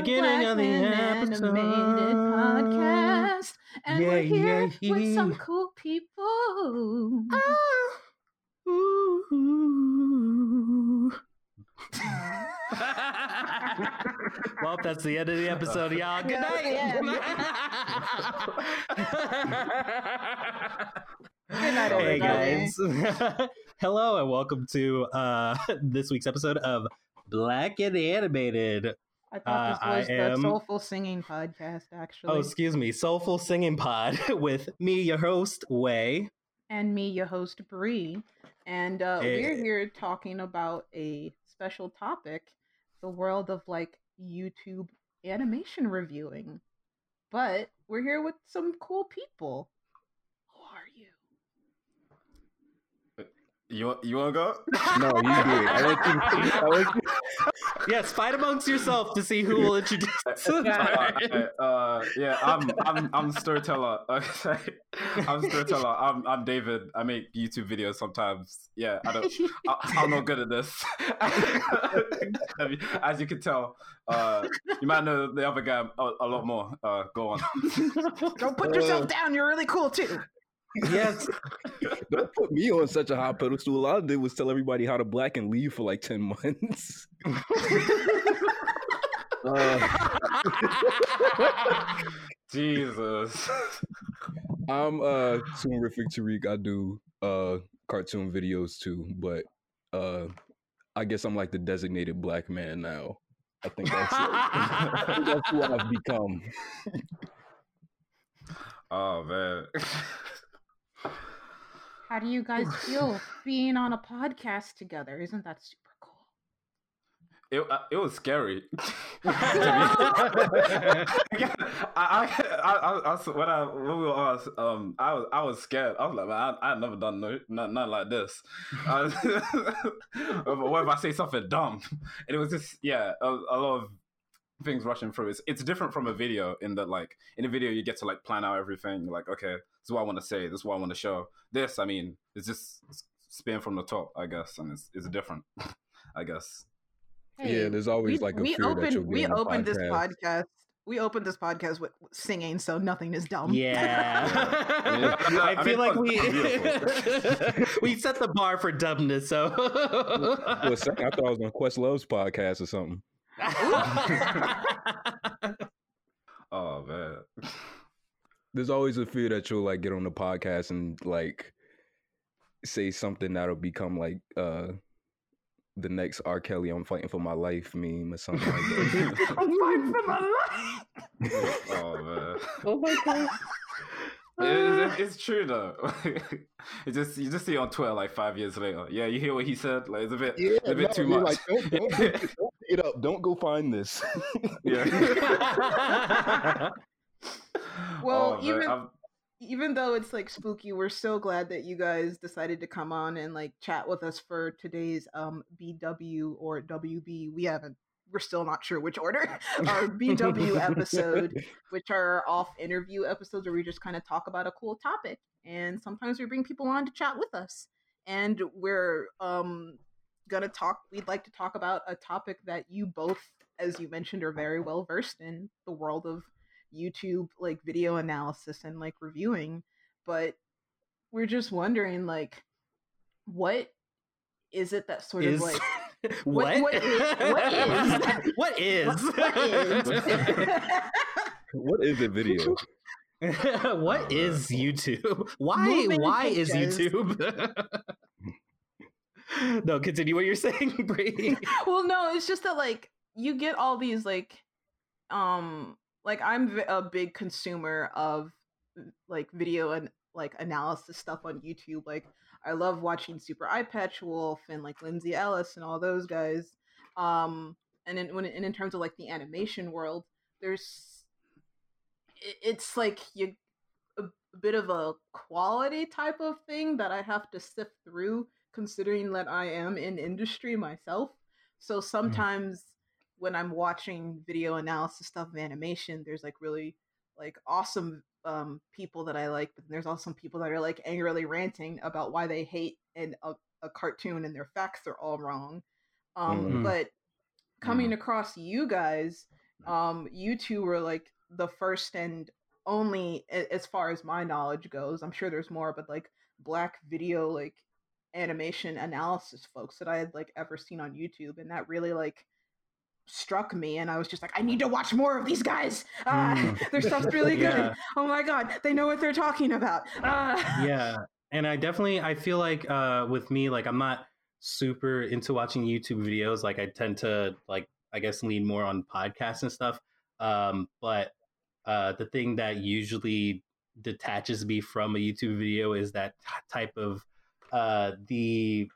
episode. The is beginning of the episode. Animated podcast, and we're here yeah, with some cool people. Ooh. well, that's the end of the episode, y'all. Good That was the night. Good night, hey guys. Hello and welcome to uh, this week's episode of Black and Animated. I thought this Uh, I was the am- soulful singing podcast, actually. Oh, excuse me, Soulful Singing Pod with me, your host, Way. and me, your host Bree, and uh, we're Eh. here talking about a special topic: the world of like YouTube animation reviewing. But we're here with some cool people. Who are you? You you want to go? No, you do it. I want you. I want you. Yes, fight amongst yourself to see who will introduce. Alright, uh, yeah, I'm I'm I'm storyteller. Okay. I'm storyteller. I'm I'm David. I make YouTube videos sometimes. Yeah, I don't. I, I'm not good at this. As you can tell, uh, you might know the other guy a, a lot more. Uh, go on. Don't put yourself down. You're really cool too. Yes, Don't put me on such a high pedestal. All I did was tell everybody how to black and leave for like ten months. Uh, Jesus. I'm uh Toonrific Tariq. I do uh cartoon videos too, but uh I guess I'm like the designated black man now. I think that's it. I think that's who I've become. Oh man. How do you guys feel being on a podcast together? Isn't that super cool? It, uh, it was scary. I, I, I, I, I, when I when we were on, um, I was I was scared. I was like, man, I, I had never done no, nothing, nothing like this. I was- what if I say something dumb? And it was just yeah, a, a lot of things rushing through. It's it's different from a video in that like in a video you get to like plan out everything. You're like, okay, this is what I want to say. This is what I want to show. This, I mean, it's just spin from the top, I guess, and it's it's different, I guess. yeah, there's always like a we fear that opened you'll be we on a opened this podcast. podcast. We opened this podcast with singing, so nothing is dumb. yeah. Yeah, I I feel mean, like we we set the bar for dumbness. So For a second, I thought I was on Questlove's podcast or something. Oh man. there's always a fear that you'll like get on the podcast and like say something that'll become like uh the next R. Kelly I'm fighting for my life meme or something like that. I'm fighting for my life. Oh man. oh my god. It- it's, it's true though. it just you just see on Twitter like five years later. Yeah, you hear what he said. Like it's a bit, yeah, it's a bit no, too much. Like, don't, don't, don't pick it up. Don't go find this. yeah. Well, Oh, even I'm- even though it's like spooky, we're so glad that you guys decided to come on and like chat with us for today's um BW or WB. We haven't we're still not sure which order. Our BW episode, which are off interview episodes where we just kind of talk about a cool topic. And sometimes we bring people on to chat with us. And we're um gonna talk we'd like to talk about a topic that you both, as you mentioned, are very well versed in, the world of YouTube like video analysis and like reviewing, but we're just wondering like what is it that sort Is of like what? what is- what is- what is? what is what is a video? what Oh, YouTube? Why? Moving why is. YouTube? no, continue what you're saying, Bree. well no it's just that like you get all these like um like i'm a big consumer of like video and like analysis stuff on youtube like i love watching Super Eyepatch Wolf and like lindsay ellis and all those guys um and in when and in terms of like the animation world there's it's like you a bit of a quality type of thing that i have to sift through considering that i am in industry myself so sometimes when I'm watching video analysis stuff of animation, there's like really like awesome um, people that I like, but there's also some people that are like angrily ranting about why they hate an, a, a cartoon and their facts are all wrong. Um, Mhm. But coming across you guys, um, you two were like the first and only, as far as my knowledge goes. I'm sure there's more, but like black video like animation analysis folks that I had like ever seen on YouTube, and that really like struck me and I was just like, I need to watch more of these guys. Ah, Mm. their stuff's really good. Yeah. Oh my god, they know what they're talking about. Ah. yeah and i definitely i feel like uh with me like i'm not super into watching youtube videos like i tend to like i guess lean more on podcasts and stuff um but uh the thing that usually detaches me from a youtube video is that type of uh the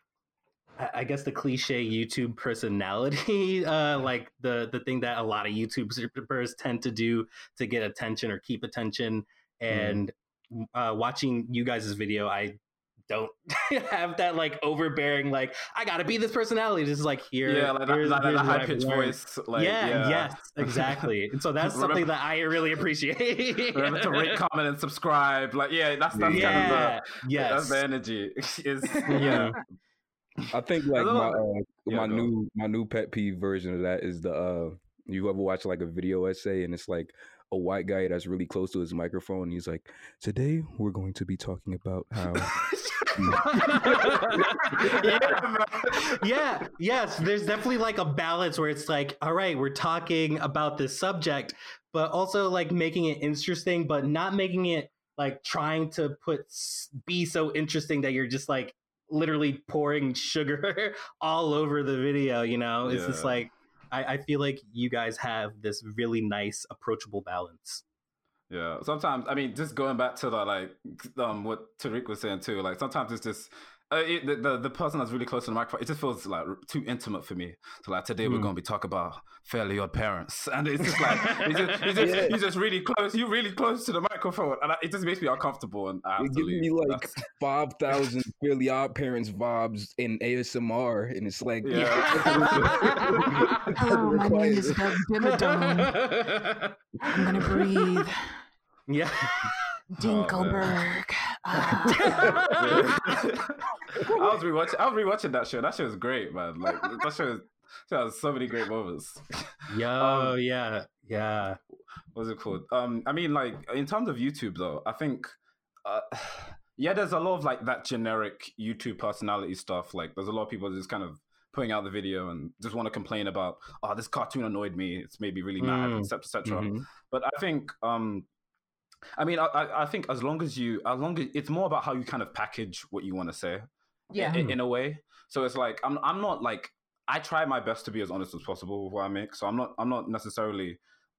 I- guess the cliche YouTube personality, uh, like the the thing that a lot of YouTubers tend to do to get attention or keep attention. And uh, watching you guys' video, I don't have that like overbearing like I gotta be this personality. This is like here, yeah, like that, here's- like that here's high pitched voice. Like, yeah, yeah, yes, exactly. And so that's Remember- something that I really appreciate. Remember to rate, comment, and subscribe. Like, yeah, that's that's yeah, kind of the yes. that's the energy. Is yeah, I think like my uh, Yeah, my new my new pet peeve version of that is the uh you ever watch like a video essay and it's like a white guy that's really close to his microphone he's like today we're going to be talking about how yeah, yeah, yes, there's definitely like a balance where it's like, all right, we're talking about this subject, but also like making it interesting, but not making it like trying to put be so interesting that you're just like literally pouring sugar all over the video. You know, it's just like I, I feel like you guys have this really nice, approachable balance. Yeah, sometimes I mean, just going back to the like um what Tariq was saying too. Like sometimes it's just uh, it, the, the the person that's really close to the microphone. It just feels like too intimate for me. So like today we're Mm. going to be talking about Fairly OddParents, and it's just like it's just, it's just, Yeah. you're just really close. You're really close to the microphone, and I- it just makes me uncomfortable. And I have it to me like That's- five thousand Fairly OddParents vibes in ASMR and it's like Yeah. Hello, my name is Required. Doug Dimmadome. I'm gonna breathe. Yeah. Dinkleberg. Ah. I was rewatching. I was rewatching that show. That show was great, man. Like that show, show has so many great moments. Yo, Um, yeah, yeah. What's it called? Um, I mean, like in terms of YouTube, though, I think, uh, yeah, there's a lot of like that generic YouTube personality stuff. Like, there's a lot of people just kind of putting out the video and just want to complain about, oh, this cartoon annoyed me. It's made me really mad, Mm. etc., etc. Mhm. But I think, um, I mean, I, I I think as long as you, as long as it's more about how you kind of package what you want to say yeah. in, in a way. So it's like I'm I'm not like I try my best to be as honest as possible with what I make. So I'm not I'm not necessarily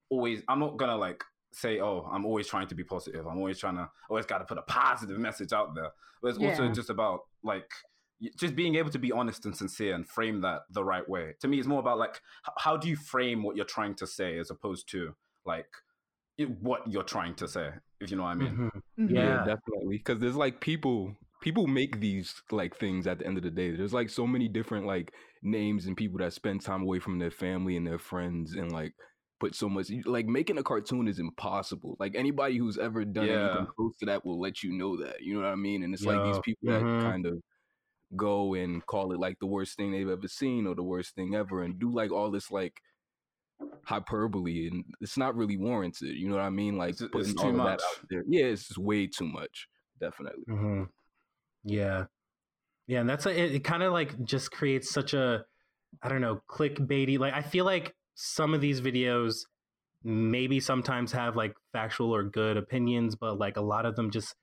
always I'm not gonna like say oh I'm always trying to be positive. I'm always trying to always got to put a positive message out there. But it's also just about like just being able to be honest and sincere and frame that the right way. To me, it's more about like how do you frame what you're trying to say as opposed to like it, what you're trying to say. If you know what I mean. Mhm. Mhm. Yeah, Yeah. definitely. Because there's like people people make these like things at the end of the day. There's like so many different like names and people that spend time away from their family and their friends and like put so much like making a cartoon is impossible. Like anybody who's ever done Yeah. anything close to that will let you know that. You know what I mean? And it's like these people that mhm. kind of go and call it like the worst thing they've ever seen or the worst thing ever and do like all this like hyperbole and it's not really warranted. You know what I mean? Like It's- it's putting too all much. that out there. Yeah, it's just way too much. Definitely. hmm Yeah, yeah, and that's a, it. it kind of like just creates such a, I don't know, clickbaity. Like I feel like some of these videos maybe sometimes have like factual or good opinions, but like a lot of them just,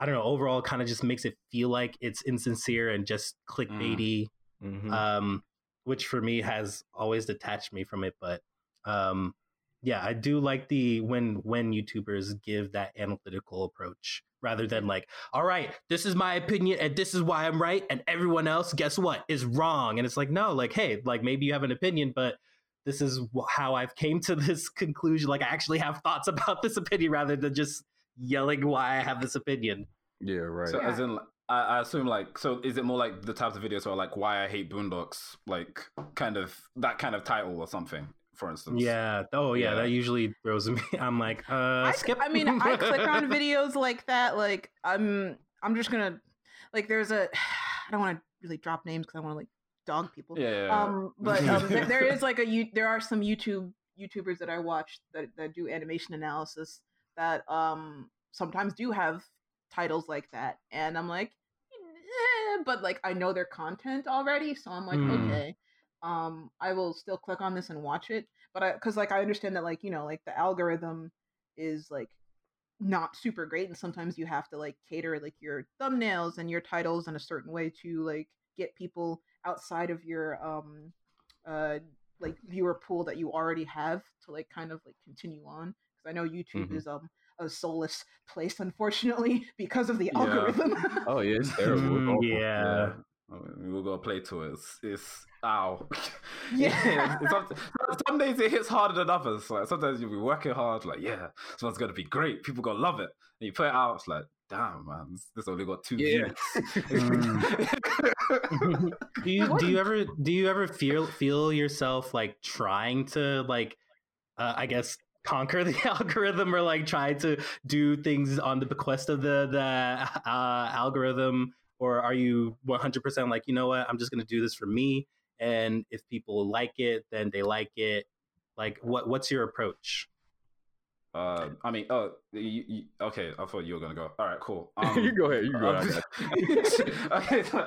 I don't know, overall kind of just makes it feel like it's insincere and just clickbaity. Mhm. um, which for me has always detached me from it. But um, yeah, I do like the when when YouTubers give that analytical approach rather than like, all right, this is my opinion and this is why I'm right, and everyone else, guess what, is wrong. And it's like, no, like, hey, like maybe you have an opinion, but this is how I've came to this conclusion. Like, I actually have thoughts about this opinion rather than just yelling why I have this opinion. yeah, right. So Yeah. as in, I, I assume like, so is it more like the types of videos or like why I hate Boondocks, like kind of that kind of title or something, for instance? Yeah. Oh, yeah. Yeah. That usually throws me. I'm like, uh, I, skip. I mean, I click on videos like that. Like, I'm, I'm just gonna, like, there's a, I don't want to really drop names because I want to like dog people. Yeah, yeah, yeah. Um, but um, there, there is like a you. There are some YouTube YouTubers that I watch that that do animation analysis that um sometimes do have titles like that, and I'm like, eh, but like I know their content already, so I'm like, Hmm. okay, um, I will still click on this and watch it, but I because like I understand that like you know like the algorithm is like not super great and sometimes you have to like cater like your thumbnails and your titles in a certain way to like get people outside of your um uh like viewer pool that you already have to like kind of like continue on because i know youtube Mhm. is um a soulless place unfortunately because of the Yeah. algorithm Oh yeah, it's terrible. It's Mm, awful. yeah. I mean, we'll go play to it. It's, it's ow. Yeah. it's some, some days it hits harder than others. Like sometimes you'll be working hard, like yeah, this one's gonna be great. People gonna love it. And you put it out, it's like, damn man, this, this only got two Yeah. views. do you do you ever do you ever feel feel yourself like trying to like uh, I guess conquer the algorithm or like try to do things on the bequest of the the uh, algorithm or are you 100% like you know what I'm just going to do this for me and if people like it then they like it like what what's your approach uh, I mean, oh, you, you, okay. I thought you were gonna go. All right, cool. Um, you go ahead. You go um, ahead. okay, so,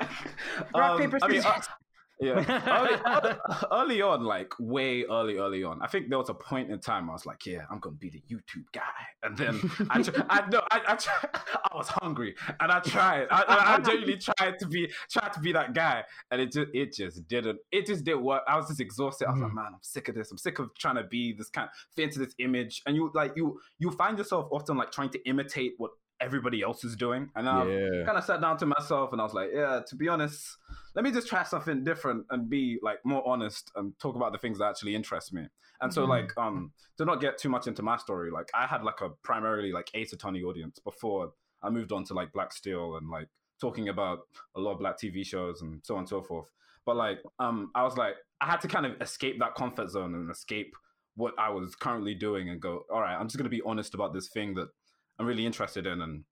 rock um, paper I mean, scissors uh, Yeah. early, early, on, like way early, early on, I think there was a point in time I was like, yeah, I'm gonna be the YouTube guy. And then I, tr- I no, I, I, tr- I was hungry and I tried. I, I, I genuinely tried to be, tried to be that guy, and it just, it just didn't, it just didn't work. I was just exhausted. I was like, mm-hmm. man, I'm sick of this. I'm sick of trying to be this kind, fit into this image. And you like, you, you find yourself often like trying to imitate what everybody else is doing. And I Yeah. kind of sat down to myself and I was like, yeah, to be honest, let me just try something different and be like more honest and talk about the things that actually interest me. And so Mhm. like um to not get too much into my story, like I had like a primarily like Ace Attorney audience before I moved on to like Black Steel and like talking about a lot of black TV shows and so on and so forth. But like um I was like I had to kind of escape that comfort zone and escape what I was currently doing and go, all right, I'm just gonna be honest about this thing that I'm really interested in and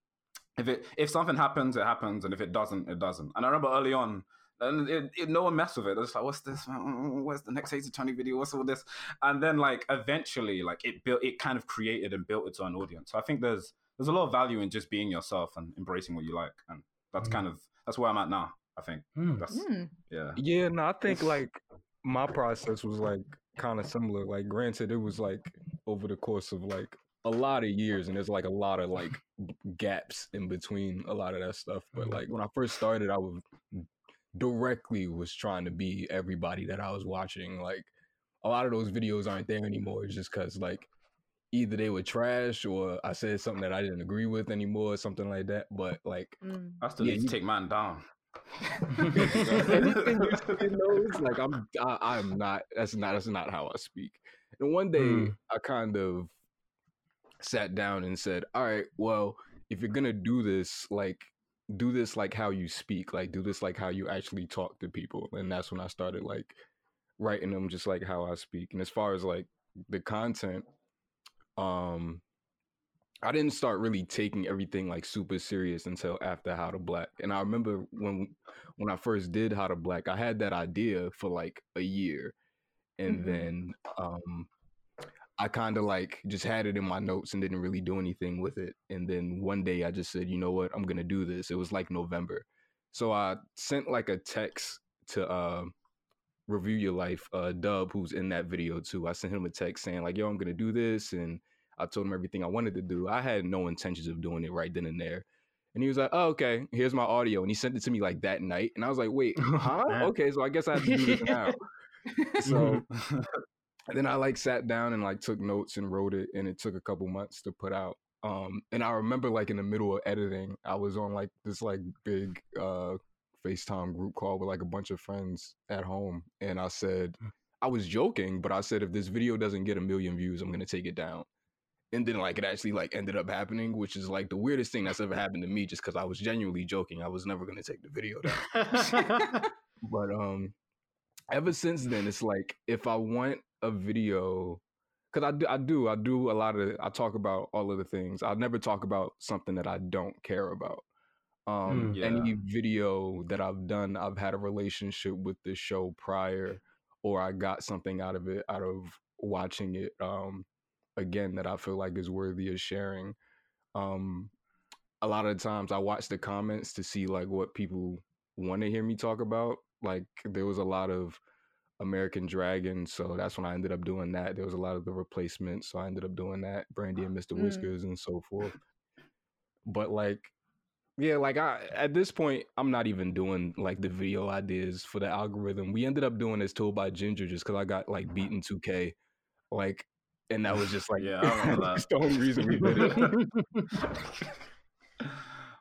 if it if something happens, it happens, and if it doesn't, it doesn't. And I remember early on, and it, it, no one messed with it. It was like, what's this? Where's the next Ace Attorney video? What's all this? And then like eventually, like it built, it kind of created and built its own audience. So I think there's there's a lot of value in just being yourself and embracing what you like, and that's Mm. kind of that's where I'm at now. I think Hmm. that's Mm. yeah. Yeah, no, I think like my process was like kind of similar. Like, granted, it was like over the course of like a lot of years, and there's like a lot of like gaps in between a lot of that stuff. But Mhm. like when I first started, I was directly was trying to be everybody that I was watching. Like, a lot of those videos aren't there anymore it's just because like either they were trash or I said something that I didn't agree with anymore, or something like that. But like Mm. I still Yeah, need you- to take man down. anything you see in those, like I'm, I, I'm not. That's not. That's not how I speak. And one day, Mm. I kind of sat down and said, "All right, well, if you're gonna do this, like, do this like how you speak. Like, do this like how you actually talk to people." And that's when I started like writing them just like how I speak. And as far as like the content, um. I didn't start really taking everything like super serious until after How to Black. And I remember when when I first did How to Black, I had that idea for like a year. And Mhm. then um I kind of like just had it in my notes and didn't really do anything with it. And then one day I just said, you know what, I'm gonna do this. It was like November. So I sent like a text to uh Review Your Life, uh Dub, who's in that video too. I sent him a text saying, like, yo, I'm gonna do this and I told him everything I wanted to do. I had no intentions of doing it right then and there. And he was like, oh, okay, here's my audio. And he sent it to me like that night. And I was like, wait, huh? Okay, so I guess I have to do this now. So and then I like sat down and like took notes and wrote it, and it took a couple months to put out. Um, and I remember like in the middle of editing, I was on like this like big uh FaceTime group call with like a bunch of friends at home, and I said I was joking, but I said if this video doesn't get a million views, I'm gonna take it down. And then like it actually like ended up happening, which is like the weirdest thing that's ever happened to me, just because I was genuinely joking. I was never gonna take the video down. But um, ever since then, it's like if I want a video, because I do, I do, I do a lot of, I talk about all of the things. I'll never talk about something that I don't care about. Um, Mm, yeah. Any video that I've done, I've had a relationship with the show prior, or I got something out of it out of watching it. Um, again, that I feel like is worthy of sharing. Um, a lot of the times, I watch the comments to see like what people want to hear me talk about. Like there was a lot of American Dragon, so that's when I ended up doing that. There was a lot of the replacements, so I ended up doing that. Brandy and Mr. Mm. Whiskers and so forth. But like, yeah, like I at this point, I'm not even doing like the video ideas for the algorithm. We ended up doing this Told by Ginger just because I got like beaten 2K, like, and that was just like Yeah, I remember that. the only reason we did it.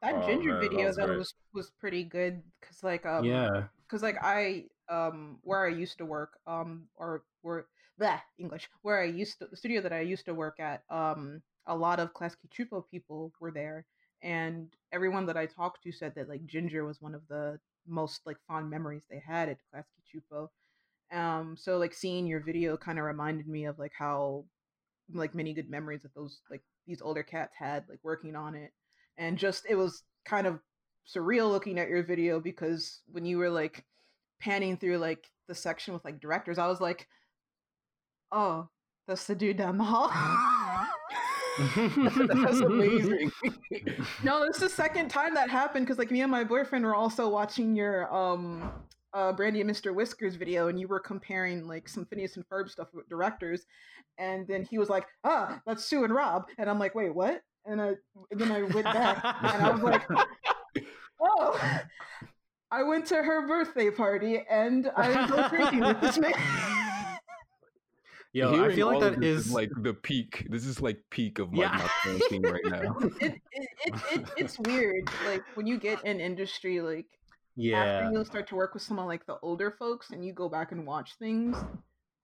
That Oh, ginger man, that video was though was was pretty good because like um yeah. because like I um where I used to work um or where that English where I used to the studio that I used to work at um a lot of Klasky Csupo people were there and everyone that I talked to said that like Ginger was one of the most like fond memories they had at Klasky Csupo. Um so like seeing your video kind of reminded me of like how like many good memories that those like these older cats had like working on it and just it was kind of surreal looking at your video because when you were like panning through like the section with like directors i was like oh that's the dude down the hall. That's amazing. No this is the second time that happened because like me and my boyfriend were also watching your um uh brandy and mr whiskers video and you were comparing like some phineas and ferb stuff with directors and then he was like ah that's sue and rob and i'm like wait what? And i and then i went back and i was like oh i went to her birthday party and i was drinking with this man Yo, I feel like all of that this is like the peak. This is like peak of like Yeah. my quarantine right now. it, it, it, it, it's weird like when you get in industry like yeah. after you start to work with someone like the older folks and you go back and watch things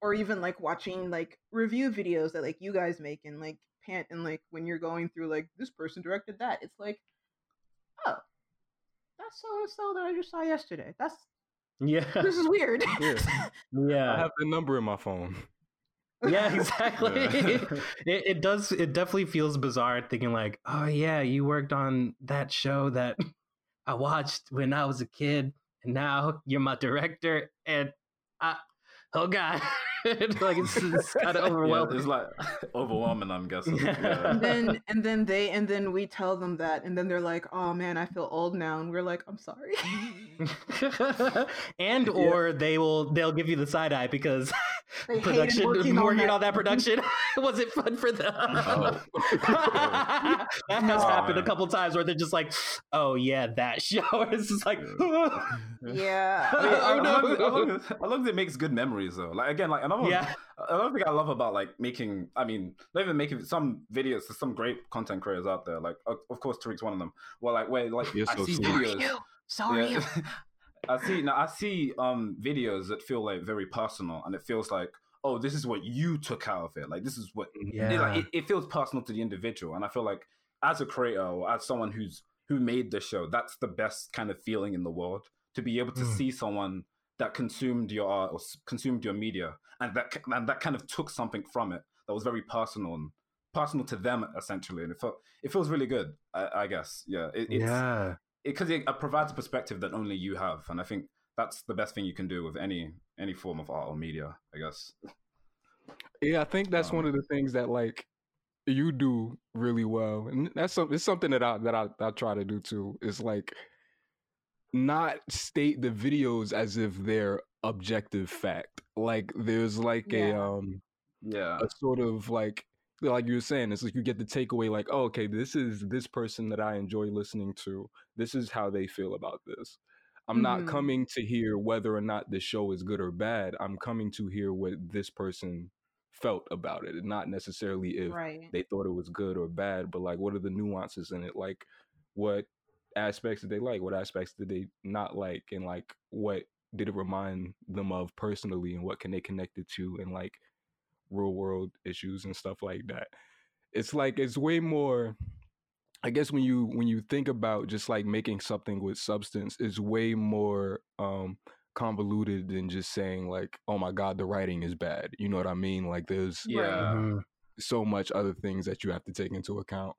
or even like watching like review videos that like you guys make and like pant and like when you're going through like this person directed that it's like oh that's so and so that i just saw yesterday that's Yeah. this is weird Yeah. I have the number in my phone. Yeah, exactly. Yeah. it, it does. It definitely feels bizarre thinking like, oh yeah, you worked on that show that I watched when I was a kid, and now you're my director, and I, oh god, like it's, it's kind of Yeah, overwhelming. it's like overwhelming. I'm guessing. Yeah. and then and then they and then we tell them that and then they're like oh man i feel old now and we're like i'm sorry and or they will they'll give you the side eye because They production working working, on on, that. that production was it fun for them Oh. that has Oh, happened a couple times where they're just like oh yeah that show it's just like yeah I mean, Oh, I, no. I, love, I, love, I love that it makes good memories though. Like again, like another yeah another thing I love about like making, I mean, not even making some videos. There's some great content creators out there. Like of, of course, Tariq's one of them. Well, like where like You're I so see sweet. videos. so are you Yeah. I see now. I see um videos that feel like very personal, and it feels like, oh, this is what you took out of it. Like this is what yeah it, like, it, it feels personal to the individual, and I feel like as a creator or as someone who's who made the show, that's the best kind of feeling in the world to be able to Mm. see someone that consumed your art or consumed your media, and that and that kind of took something from it that was very personal and personal to them essentially, and it felt it feels really good. I, I guess, yeah, it, it's, yeah because it, it provides a perspective that only you have, and I think that's the best thing you can do with any any form of art or media. I guess. Yeah, I think that's Um, one of the things that like you do really well, and that's some, it's something that I that I, I try to do too. Is like not state the videos as if they're objective fact. Like there's like a um Yeah. a sort of like like you were saying, it's like you get the takeaway like, oh, okay, this is this person that I enjoy listening to. This is how they feel about this. I'm not Mhm. coming to hear whether or not the show is good or bad. I'm coming to hear what this person felt about it, and not necessarily if right they thought it was good or bad, but like what are the nuances in it? Like what aspects did they like? What aspects did they not like? And like what did it remind them of personally and what can they connect it to and like real world issues and stuff like that. It's like it's way more I guess when you when you think about just like making something with substance, it's way more um convoluted than just saying like, oh my god, the writing is bad. You know what I mean? Like there's Yeah. Mhm. so much other things that you have to take into account.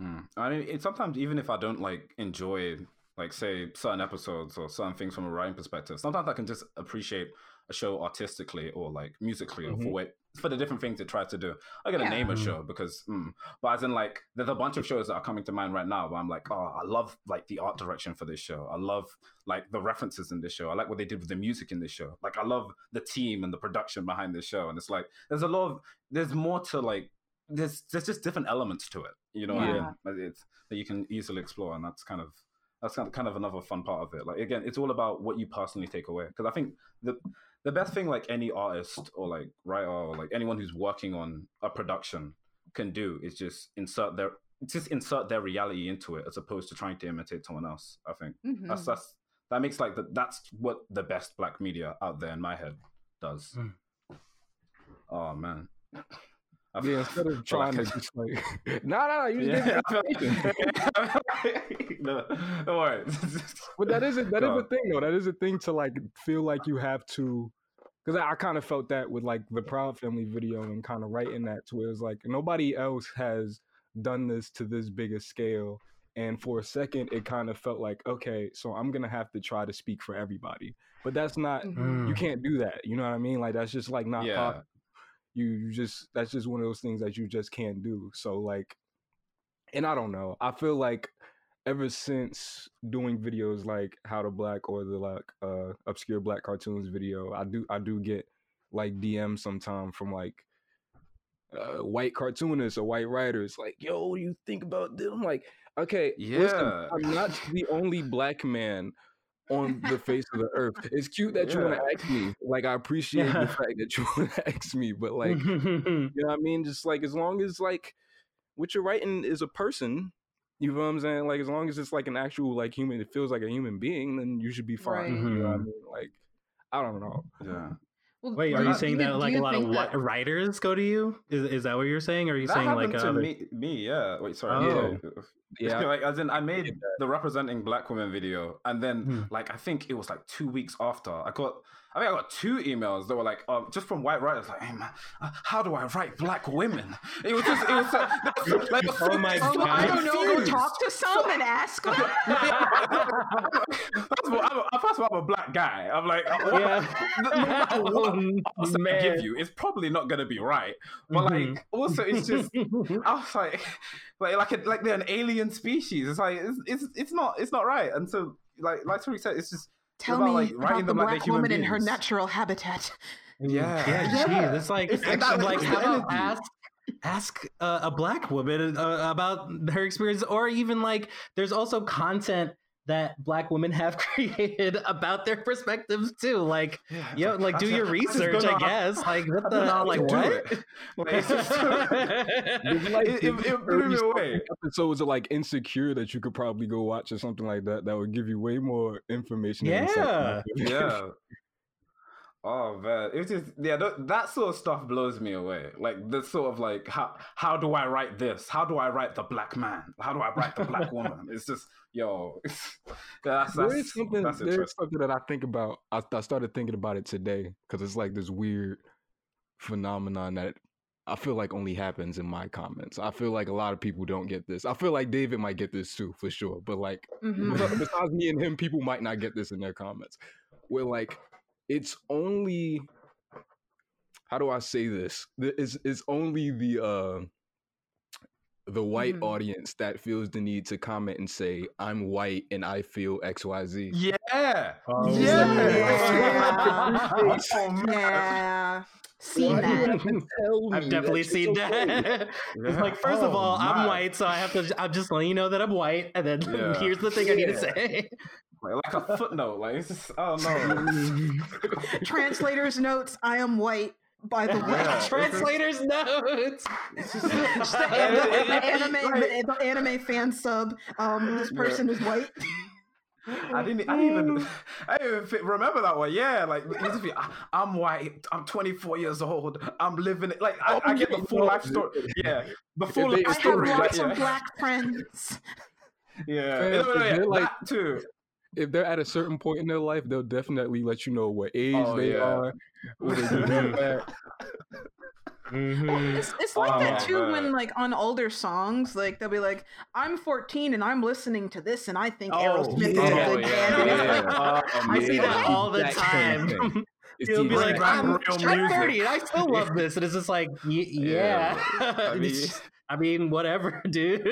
Mm. I mean, it, sometimes even if I don't like enjoy, like say certain episodes or certain things from a writing perspective, sometimes I can just appreciate a show artistically or like musically or Mhm. for what for the different things it tries to do. I'm gonna Yeah. name a Mhm. show because, mm, but as in like, there's a bunch of shows that are coming to mind right now. Where I'm like, oh, I love like the art direction for this show. I love like the references in this show. I like what they did with the music in this show. Like I love the team and the production behind this show. And it's like there's a lot of there's more to like there's there's just different elements to it. You know what I Yeah. mean? It's that you can easily explore, and that's kind of that's kind of, another fun part of it. Like again, it's all about what you personally take away. Because I think the the best thing like any artist or like writer or like anyone who's working on a production can do is just insert their just insert their reality into it as opposed to trying to imitate someone else. I think Mhm. that's that's that makes like the, that's what the best black media out there in my head does. Mm. Oh man. I Yeah, instead of trying like to just like, no, no, you just Yeah, feel- no, don't worry. But that is a, that is a thing though. That is a thing to like feel like you have to, because I, I kind of felt that with like the Proud Family video and kind of writing that to where it's like nobody else has done this to this big a scale. And for a second, it kind of felt like okay, so I'm gonna have to try to speak for everybody. But that's not. Mhm. You can't do that. You know what I mean? Like that's just like not Yeah. possible. You you just that's just one of those things that you just can't do. So like, and I don't know. I feel like ever since doing videos like how to black or the like uh obscure black cartoons video i do i do get like dms sometime from like uh, white cartoonists or white writers like yo what do you think about this i'm like okay listen, Yeah. i'm not the only black man on the face of the earth it's cute that you want to Yeah. ask me like i appreciate Yeah. the fact that you want to ask me but like Mm-hmm. you know what I mean? Just like as long as like what you're writing is a person, you know what I'm saying? Like as long as it's like an actual like human, it feels like a human being, then you should be fine. Right. You know what I mean? Like I don't know. yeah. Well, Wait, are you saying that like a lot of think that- writers go to you? Is is that what you're saying? Or are you That saying like to other... me, me, yeah. Wait, sorry. Oh. Yeah. Yeah. like as in, I made the representing black women video, and then Hmm. like I think it was like two weeks after I got. I think I got two emails that were like, um, just from white writers, like, "Hey man, uh, how do I write black women?" It was just, it was uh, like, Oh my Oh, I don't know. Go talk to some and ask them. first of all, I'm a, first of all, I'm a black guy. I'm like, what? Yeah. no matter what Oh, answer I give you, it's probably not gonna be right. But Mhm. like, also, it's just I was like, like, like, a, like they're an alien species. It's like it's, it's it's not it's not right. And so, like, like Tariq said, it's just Tell about, me like, about the them like they're black human woman in her natural habitat. Yeah. yeah, Yeah. geez, it's like It's- actually, that- like how the about ask ask uh, a black woman uh, about her experience, or even like there's also content that black women have created about their perspectives too. Like, Yeah, yo, like I do your research, don't I how- guess. Like, what I don't know the how like to do what? it. Like, it's just There's, like, it, it, it blew me 30 away. episodes of like Insecure that you could probably go watch or something like that. That would give you way more information. and insight than Yeah. Yeah. Oh man, it's just yeah. Th- that sort of stuff blows me away. Like the sort of like how how do I write this? How do I write the black man? How do I write the black woman? It's just yo. It's, that's There that's, is something. that's There's something that I think about. I, I started thinking about it today because it's like this weird phenomenon that I feel like only happens in my comments. I feel like a lot of people don't get this. I feel like David might get this too, for sure. But like, Mhm. besides me and him, people might not get this in their comments. Where like, it's only. How do I say this? It's it's only the uh the white Mhm. audience that feels the need to comment and say, I'm white and I feel XYZ. Yeah. Oh, Yeah. Oh, man. Yeah. Seen Why that. have to tell I've definitely that seen it's okay? that. It's like, first of Oh, all, I'm white, so I have to. I'm just letting you know that I'm white, and then Yeah. here's the thing I need to say. Like, like a footnote. Like it's just oh no. Translator's notes. I am white. By the way, Yeah. Translator's notes. It's the, just, the anime, Like, the, the anime fan sub. Um, this Yeah. person is white. I oh, didn't. I didn't even. I didn't even fit- remember that one. Yeah, like it used to be, I- I'm white. I'm 24 years old. I'm living it. Like I, oh, I get the full life story. Yeah, the full they- life I have story. Like, lots yeah. of black friends. Yeah, Fam, No, no, no, if yeah, they're like- that too. if they're at a certain point in their life, they'll definitely let you know what age Oh, they yeah. are. What they do Mhm. at. Mhm. It's, it's like Oh, that too man. when like on older songs, like they'll be like, "I'm 14 and I'm listening to this, and I think Oh, Aerosmith yeah. is a good band." And it's yeah. like, Oh, I see yeah. that all the time. thing. It's He'll be like, I'm, real I'm music. 30 and I still love this. And it's just like, y- yeah. I mean, I mean, whatever, dude.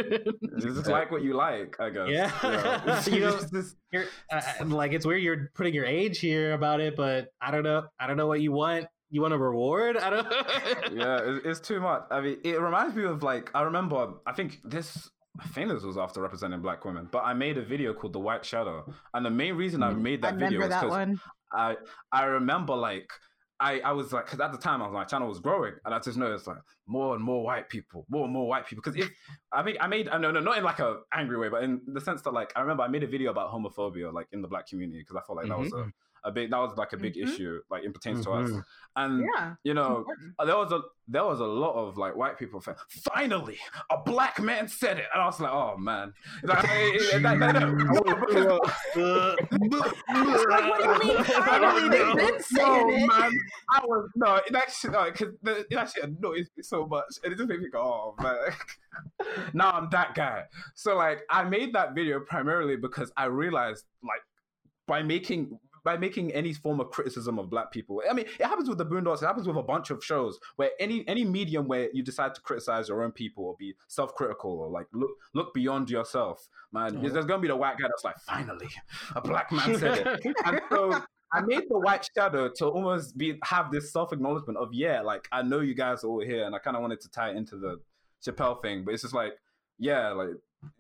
it's just like what you like, I guess. Yeah. You You know- It's You're, uh, like, it's weird you're putting your age here about it, but I don't know. I don't know what you want. You want a reward? I don't yeah, it's, it's too much. I mean, it reminds me of like I remember. I think this. I think this was after representing black women, but I made a video called "The White Shadow," and the main reason I Mm. made I that video remember is because. I I remember like I I was like because at the time I was my channel was growing and I just noticed like more and more white people, more and more white people. Because if I mean I made I no no not in like a angry way, but in the sense that like I remember I made a video about homophobia like in the black community because I felt like that was a, a big that was like a big Mhm. issue like in pertains to us Mhm. and Yeah, you know uh, there was a there was a lot of like white people saying, finally a black man said it and I was like oh man like, that- that- that- no, it. man. I was no, that shit, no, because it actually annoys me so much, and it just makes me go, oh man. now I'm that guy. So like, I made that video primarily because I realized, like, by making by making any form of criticism of black people. I mean, it happens with the Boondocks. It happens with a bunch of shows where any any medium where you decide to criticize your own people or be self critical or like look look beyond yourself, man. There's gonna be the white guy that's like, finally, a black man said it and so I made the white shadow to almost be have this self acknowledgement of yeah, like I know you guys are all here, and I kind of wanted to tie it into the Chappelle thing, but it's just like yeah, like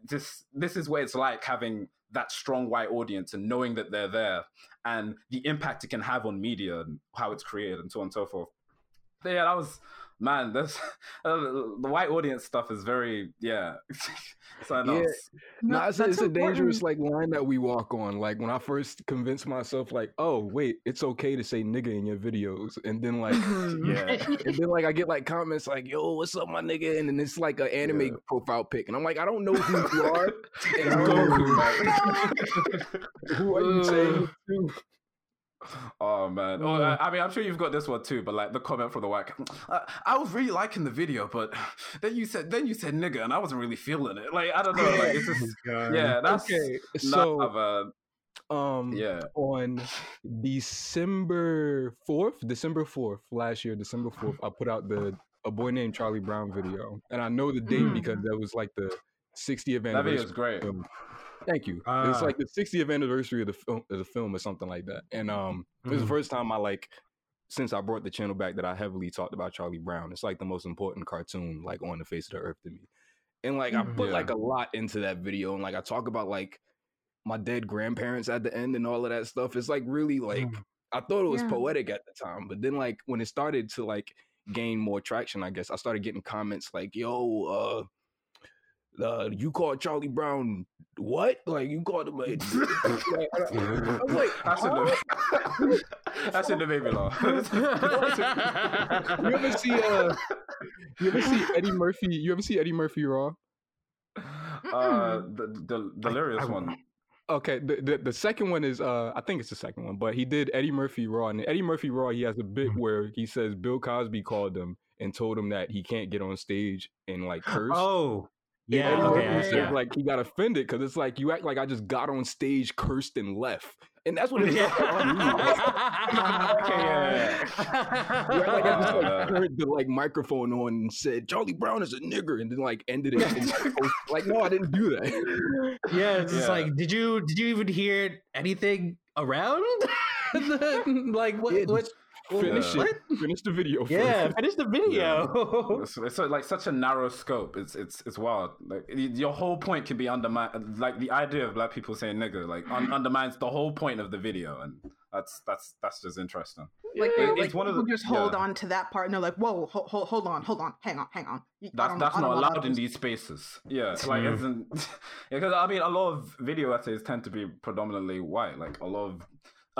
this this is what it's like having that strong white audience and knowing that they're there and the impact it can have on media and how it's created and so on and so forth. So yeah, that was man. This uh, the white audience stuff is very yeah. something Yeah. else. No, it's, a- it's a dangerous like line that we walk on. Like when I first convinced myself, like, oh wait, it's okay to say nigga in your videos, and then like, Mhm. Yeah. and then like I get like comments like, yo, what's up, my nigga, and then it's like an anime Yeah. profile pic, and I'm like, I don't know who you are, and I don't know who, who are you saying to? Oh man! Oh, I, I mean, I'm sure you've got this one too. But like the comment from the whack, uh, I was really liking the video, but then you said then you said nigga, and I wasn't really feeling it. Like I don't know. Like it's just yeah, that's Okay, so so um, yeah. on December fourth, December fourth last year, December fourth, I put out the a boy named Charlie Brown video, and I know the date Mm. because that was like the 60th That anniversary. video is great. film. Thank you. it's Ah. like the 60th anniversary of the film, of the film or something like that. And um, it was the Mhm. first time I like since I brought the channel back that I heavily talked about Charlie Brown. It's like the most important cartoon like on the face of the earth to me. And like I Mhm. put Yeah. like a lot into that video, and like I talk about like my dead grandparents at the end and all of that stuff. It's like really like Mm. I thought it was Yeah. poetic at the time, but then like when it started to like gain more traction, I guess I started getting comments like, "Yo, uh, uh you called Charlie Brown what? Like you called him a?" like, I, I was like, That shouldn't have, that shouldn't have made me laugh. you ever see uh, you ever see Eddie Murphy? You ever see Eddie Murphy Raw? uh, the, the delirious I- one. Okay, the, the the second one is uh I think it's the second one, but he did Eddie Murphy Raw, and Eddie Murphy Raw he has a bit Mhm. where he says Bill Cosby called him and told him that he can't get on stage and like curse. Oh, And yeah. Eddie Okay. Said, yeah. like he got offended because it's like you act like I just got on stage, cursed, and left, and that's what it is. Okay, yeah, You act like I just like turned the like microphone on and said Charlie Brown is a nigger, and then like ended it. in, like, like no, I didn't do that. yeah, it's just Yeah. like, did you did you even hear anything around? like what? Yeah, what? Just Finish Yeah. it. Finish the video. first. Yeah, finish the video. It's, it's like such a narrow scope. It's it's it's wild. Like your whole point can be undermined. Like the idea of black people saying nigger like un- undermines the whole point of the video, and that's that's that's just interesting. Like, It- they, it's like one of people the- just hold yeah. on to that part, and they're like, "Whoa, hold, hold, hold on, hold on, hang on, hang on." That's don't- that's don't allowed in these spaces. Yeah, like isn't because I mean a lot of video essays tend to be predominantly white. Like a lot of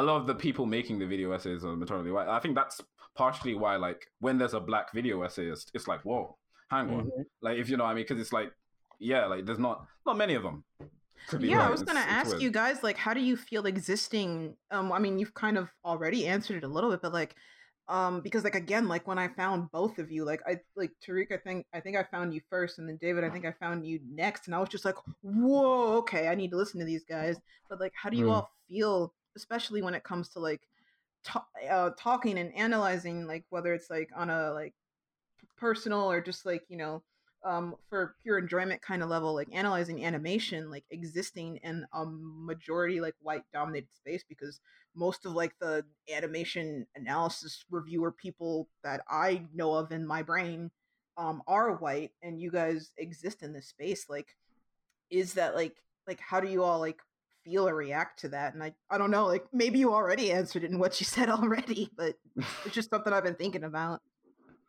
a lot of the people making the video essays are majority white. I think that's partially why like when there's a black video essayist, it's like whoa, hang on, Mm-hmm. like if you know what I mean, because it's like yeah, like there's not not many of them. to be Yeah, I was gonna It's- it's ask weird. you guys, like, how do you feel existing? Um, I mean, you've kind of already answered it a little bit, but like, um because like again like when i found both of you like i like tariq i think i think i found you first and then david i think i found you next and i was just like whoa okay i need to listen to these guys but like how do you Mm. all feel especially when it comes to like uh, talking and analyzing like whether it's like on a like personal or just like you know um for pure enjoyment kind of level like analyzing animation like existing in a majority like white dominated space because most of like the animation analysis reviewer people that i know of in my brain um are white and you guys exist in this space like is that like like how do you all like feel or react to that and i i don't know like maybe you already answered it in what you said already but it's just something i've been thinking about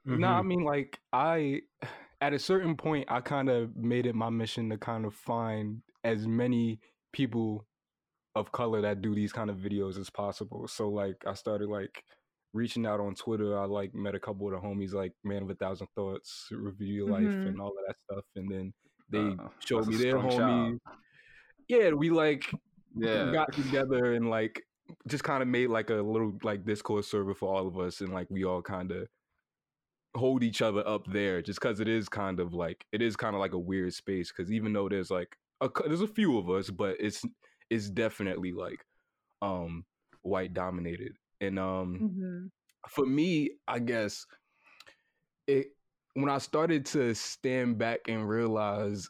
No, I Mhm. mean like I at a certain point I kind of made it my mission to kind of find as many people of color that do these kind of videos as possible. So like I started like reaching out on Twitter. I like met a couple of the homies like Man of a Thousand Thoughts, Review Your Life Mhm. and all of that stuff. And then they Uh, showed me their strong shout. Yeah, we like Yeah. got together and like just kind of made like a little like Discord server for all of us, and like we all kind of hold each other up there, just because it is kind of like it is kind of like a weird space. Because even though there's like a, there's a few of us, but it's it's definitely like um white dominated, and um mm-hmm. for me, I guess it when I started to stand back and realize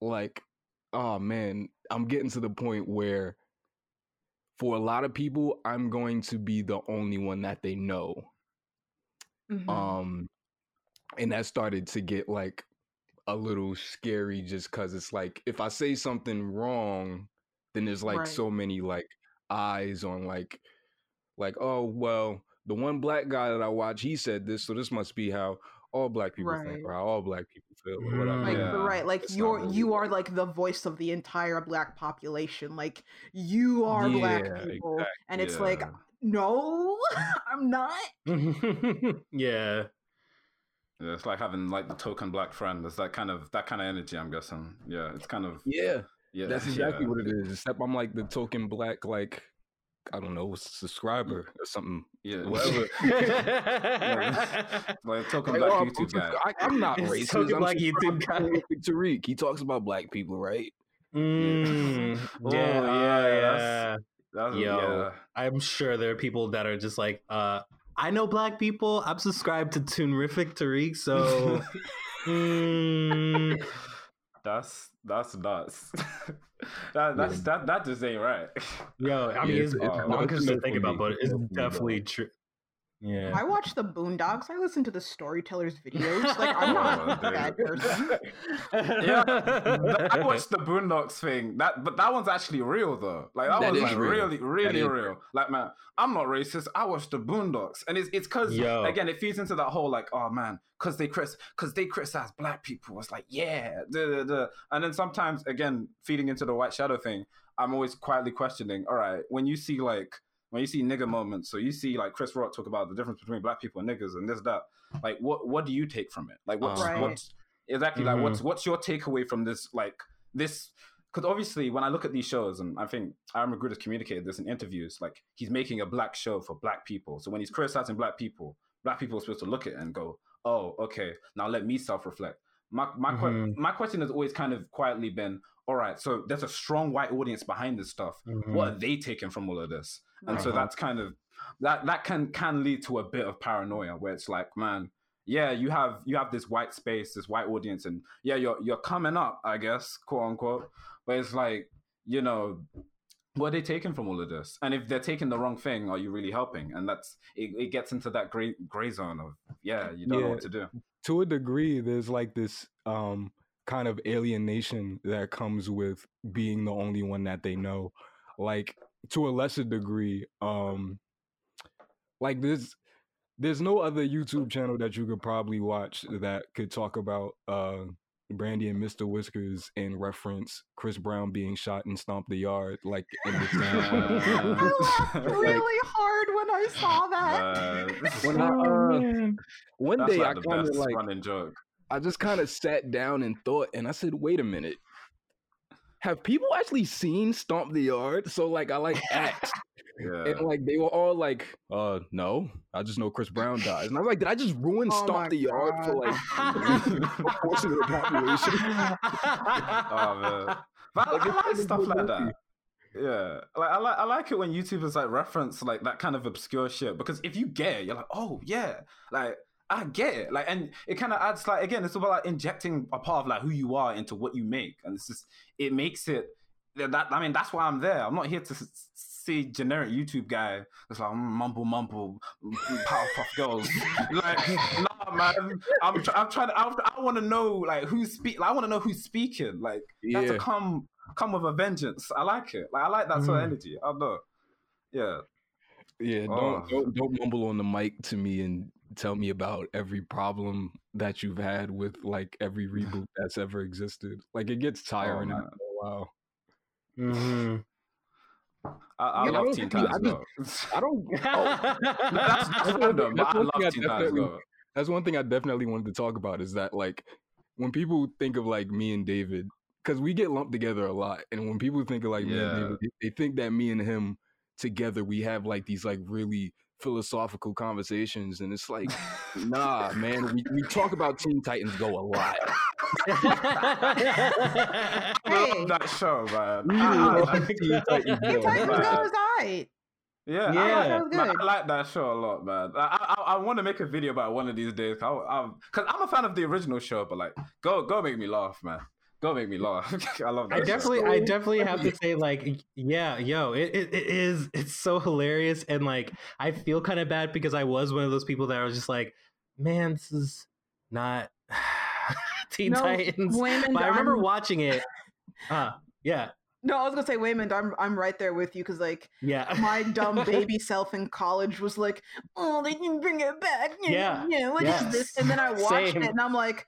like oh man, I'm getting to the point where for a lot of people, I'm going to be the only one that they know. Mm-hmm. Um and that started to get like a little scary just cuz it's like if I say something wrong, then there's like Right. so many like eyes on like like oh well, the one black guy that I watch, he said this, so this must be how all black people Right. think or how all black people feel or whatever. like mm-hmm. Yeah, right like it's you're really you that. are like the voice of the entire black population like you are black people exactly, and it's like no i'm not yeah. Yeah, it's like having like the token black friend. It's that kind of that kind of energy. I'm guessing. Yeah, it's kind of Yeah. yeah. That's exactly yeah. what it is. Except I'm like the token black, like I don't know, subscriber or something. Yeah, Whatever. like token Like, black oh, I'm, YouTube guy. I, am not It's racist. token I'm black YouTube subscribed guy. Tariq. He talks about black people, right? Mm, Oh, yeah, ah, yeah, yeah. that's- That's, Yo. yeah. I'm sure there are people that are just like, uh, I know black people. I'm subscribed to Tunerific Tariq, so mm, That's that's nuts. that that's that that just ain't right. yo, I mean, Yeah, it's, it's- it's it's bonkers to think about, but It's it's no for me, definitely true. Yeah. i watch the boondocks i listen to the storytellers videos like i'm not Oh, a bad person yeah, I watched the Boondocks thing. That, but that one's actually real though. Like that, That was like real. really, really is real. Like man, I'm not racist. I watched the Boondocks, and it's it's because Yo. again it feeds into that whole like, oh man, because they criticize, because they criticize black people. It's like yeah, duh, duh, duh. and then sometimes again feeding into the white shadow thing. I'm always quietly questioning. All right, when you see like when you see nigger moments, so you see like Chris Rock talk about the difference between black people and niggers and this that. Like what what do you take from it? Like what's Right. what's exactly Mhm. like what's what's your takeaway from this like this because obviously when i look at these shows and i think aaron mcgruder has communicated this in interviews like he's making a black show for black people so when he's criticizing black people black people are supposed to look at it and go oh okay now let me self-reflect my my, que- Mhm. my question has always kind of quietly been all right so there's a strong white audience behind this stuff Mhm. what are they taking from all of this and so Uh-huh. that's kind of that that can can lead to a bit of paranoia where it's like man yeah you have you have this white space this white audience and yeah you're you're coming up i guess quote unquote. But it's like you know what are they taking from all of this? And if they're taking the wrong thing are you really helping? And that's it, it gets into that gray gray zone of yeah you don't know what to do. To a degree, there's like this um kind of alienation that comes with being the only one that they know. Like to a lesser degree, um like there's there's no other YouTube channel that you could probably watch that could talk about uh Brandy and Mr. Whiskers and reference Chris Brown being shot and stomp the yard like in the same i laughed really hard when i saw that Uh, When I, uh. One that's day like I kind of like running joke I just kind of sat down and thought, and I said, "Wait a minute." Have people actually seen Stomp the Yard? So like I like asked, Yeah. and like they were all like, uh, no, I just know Chris Brown dies, and I was like, did I just ruin Oh Stomp the Yard for like a portion of the population? oh man. But I, Like, I it's like like stuff good like movie. that. Yeah, like I like I like it when YouTubers like reference like that kind of obscure shit because if you get it, you're like, oh yeah, like I get it, like, and it kind of adds like again, it's about like injecting a part of like who you are into what you make, and it's just it makes it that I mean that's why I'm there. I'm not here to see generic YouTube guy that's like mm, mumble mumble mm, Powerpuff Girls. like nah, man, I'm I'm trying to I, I want to know like who's speak. Like, I want to know who's speaking. Like that's to come come with a vengeance. I like it. Like I like that sort of Mm. energy. I know. Yeah. Yeah, Oh. don't, don't don't mumble on the mic to me and tell me about every problem that you've had with like every reboot that's ever existed. Like it gets tiring man. after a while. hmm I, I Yeah, love Teen Titans I Go. I don't. oh, that's that's one random, thing- that's I love Teen Titans definitely- Go. that's one thing I definitely wanted to talk about is that like when people think of like me and David, because we get lumped together a lot, and when people think of like me and David, they, they think that me and him together we have like these like really philosophical conversations, and it's like, nah, man, we, we talk about Teen Titans Go a lot. I Hey. love that show, man. We I- I- love I- Teen Titans Go. Titans right. Go is alright. Yeah, Yeah. I, like, man. I like that show a lot, man. I I, I want to make a video about it one of these days. I, I, Cause I'm a fan of the original show, but like, go go make me laugh, man. Go make me laugh. I love that. I show. definitely, I definitely have to say, like, yeah, yo, it, it, it is, it's so hilarious, and like, I feel kind of bad because I was one of those people that I was just like, man, this is not Teen No, Titans. Wayman, But I remember I'm- watching it. Uh, yeah, No, I was gonna say Waymond. I'm I'm right there with you because like yeah, my dumb baby self in college was like, "Oh, they can bring it back." Yeah, yeah. What is yes, this? And then I watched same. it, and I'm like,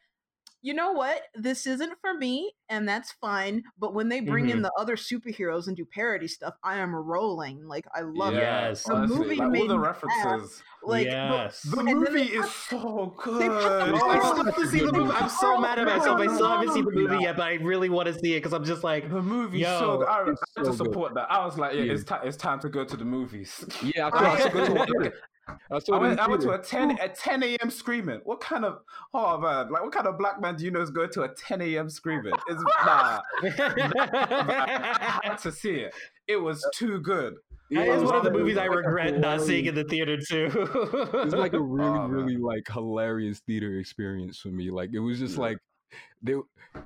you know what? This isn't for me, and that's fine. But when they bring in Mhm. the other superheroes and do parody stuff, I am rolling. Like I love it. Yes. The honestly, movie like, all made the me laugh. references. Like, but- yes. The And movie is put- so good. they I Oh, still have to see the movie. I'm so mad at myself. I still haven't seen the movie Yeah. yet, but I really want to see it because I'm just like, The movie Yo, so good. I, I it's had to so good. support that. I was like, yeah, Yeah. it's time. It's time to go to the movies. Yeah, I I- saw, I saw it in theater. I I went, I went to a 10 a 10 a.m. screaming. What kind of oh man, like what kind of black man do you know is going to a 10 a.m. screaming? It's nah. I had to see it. It was uh, too good. That Yeah, is one of the movies I like regret not seeing in the theater too. It's like a really, Oh, really like hilarious theater experience for me. Like it was just Yeah. like they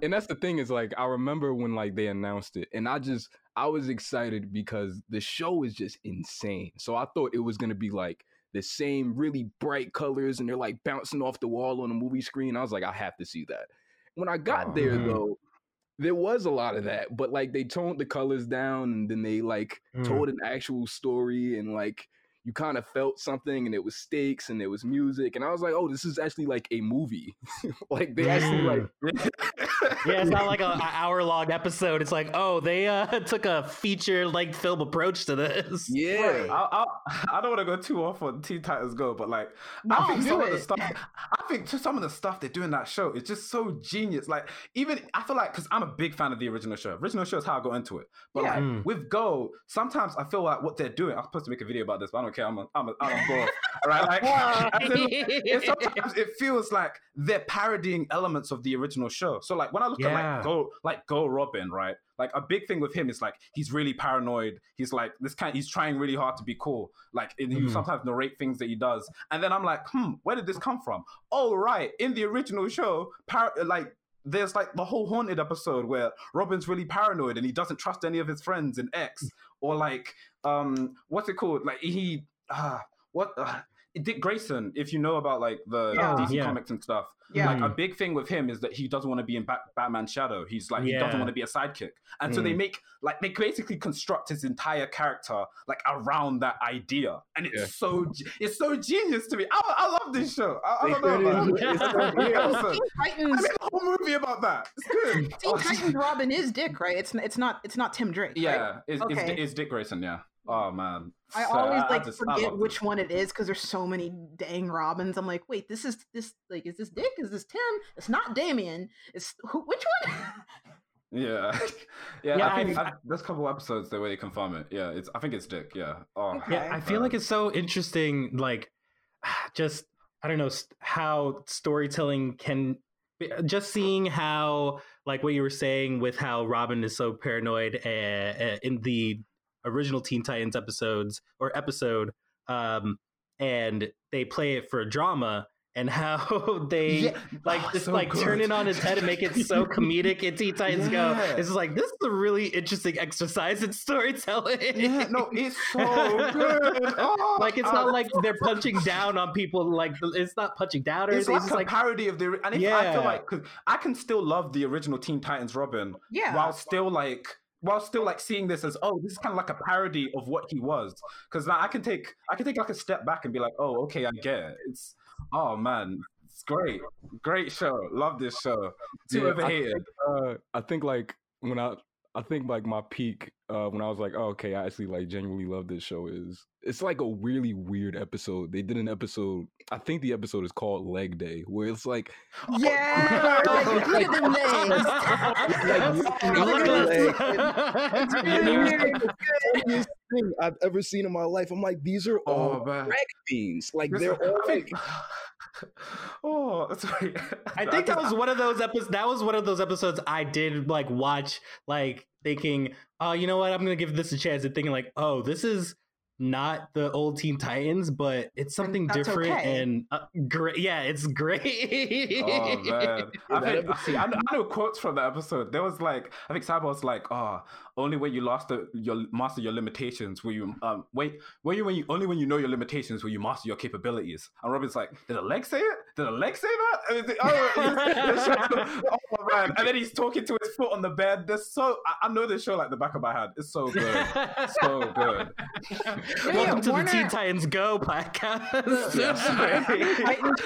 and that's the thing is like I remember when like they announced it and I just I was excited because the show is just insane. So I thought it was gonna be like the same really bright colors and they're like bouncing off the wall on the movie screen. I was like, I have to see that. When I got Oh, there Mhm. though, there was a lot of that, but like they toned the colors down and then they like Mm. told an actual story and like you kind of felt something and it was stakes and there was music and I was like, oh, this is actually like a movie. like they actually like yeah, it's not like an hour long episode. It's like, oh, they uh, took a feature length film approach to this. yeah. I, I, I don't want to go too off on Teen Titans Go, but like No, I think do some of the stuff, I think to some of the stuff they do in that show is just so genius. Like even I feel like because I'm a big fan of the original show. Original show is how I got into it. But Yeah. like Mm. with Go, sometimes I feel like what they're doing. I'm supposed to make a video about this, but I don't care. I'm a, I'm a, I'm on board. right? Like in, sometimes it feels like they're parodying elements of the original show. So like when I look at like Go like Go Robin, right? Like a big thing with him is like he's really paranoid. He's like this kind he's trying really hard to be cool. Like and he Mhm. sometimes narrate things that he does. And then I'm like, hmm, where did this come from? Oh right, in the original show, par- like there's like the whole haunted episode where Robin's really paranoid and he doesn't trust any of his friends and X or like um what's it called? Like he ah what uh, Dick Grayson, if you know about like the Yeah. Oh, DC Yeah. comics and stuff, Yeah. like a mm. big thing with him is that he doesn't want to be in Bat- Batman's shadow. He's like he doesn't want to be a sidekick, and so they mm. make like they basically construct his entire character like around that idea, and it's Yeah. so it's so genius to me. I, I love this show. I, I They don't know, turned it It's it's so like- big yeah. episode. Teen I made a whole movie about that. It's good. Teen Oh, Titans Robin is Dick, right? It's it's not it's not Tim Drake. yeah, it's, it's, Okay. it's Dick Grayson. Yeah. Oh man. I So, always I like just- forget which this. one it is because there's so many dang Robins. I'm like, wait, this is this like is this Dick? Is this Tim? It's not Damien. It's who? Which one? Yeah, yeah. Yeah, I think I've- I, there's a couple episodes the way they confirm it. Yeah, it's. I think it's Dick. Yeah. Oh, Okay. Yeah, I feel like it's so interesting. Like, just I don't know how storytelling can. Just seeing how, like, what you were saying with how Robin is so paranoid uh, uh, in the original Teen Titans episodes or episode, um, and they play it for drama, and how they Yeah. like Oh, just so like turn it on its head and make it so comedic in Teen Titans Go. Yeah. It's like this is a really interesting exercise in storytelling. Yeah, no, it's so good. Oh, like it's not like they're punching down on people. Like it's not punching down or It's anything. like It's a like parody of the, and if, I Yeah. feel like because I can still love the original Teen Titans Robin Yeah. while still like while still like seeing this as oh this is kind of like a parody of what he was. Because now I can take I can take like a step back and be like oh okay I get it. It's oh man it's great. Great show. Love this show. Too Yeah, I think, uh, I think like when I I think like my peak uh, when I was like, oh, okay, I actually like genuinely love this show is it's like a really weird episode. They did an episode. I think the episode is called Leg Day, where it's like Yeah. like, look at them legs. Look at It's this. really weird. Thing I've ever seen in my life. I'm like, these are all oh man drag queens. Like This- they're all I think- like oh sorry I think that was one of those episodes. That was one of those episodes I did like watch, like thinking, oh, you know what? I'm gonna give this a chance, and thinking like, oh, this is not the old Teen Titans, but it's something that's different okay. and uh, great. Yeah, it's great. Oh man, I think see, I know, I know quotes from the episode. There was like, I think Cyborg was like, "Oh, only when you lost the, your master your limitations will you um wait when you when you only when you know your limitations will you master your capabilities." And Robin's like, "Did a leg say it? Did a leg say that?" And it's like, oh, oh man! And then he's talking to his foot on the bed. There's so I, I know this show like the back of my hand. It's so good, so good. Yeah, Welcome to the Teen Titans Go podcast. Yes. Titans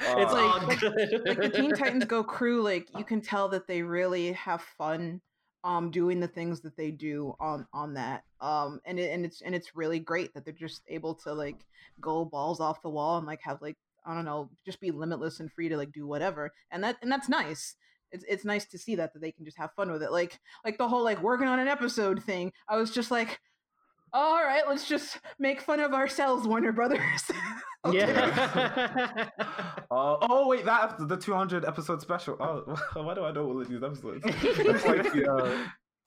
it's all like- like the Teen Titans Go crew, like you can tell that they really have fun um doing the things that they do on on that. Um and it, and it's and it's really great that they're just able to like go balls off the wall and like have like I don't know, just be limitless and free to like do whatever. And that and that's nice. It's it's nice to see that that they can just have fun with it. Like like the whole like working on an episode thing. I was just like all right, let's just make fun of ourselves, Warner Brothers. Yeah. Uh, oh wait, that after the 200 episode special. Oh, why do I know all of these episodes? it's like the, uh,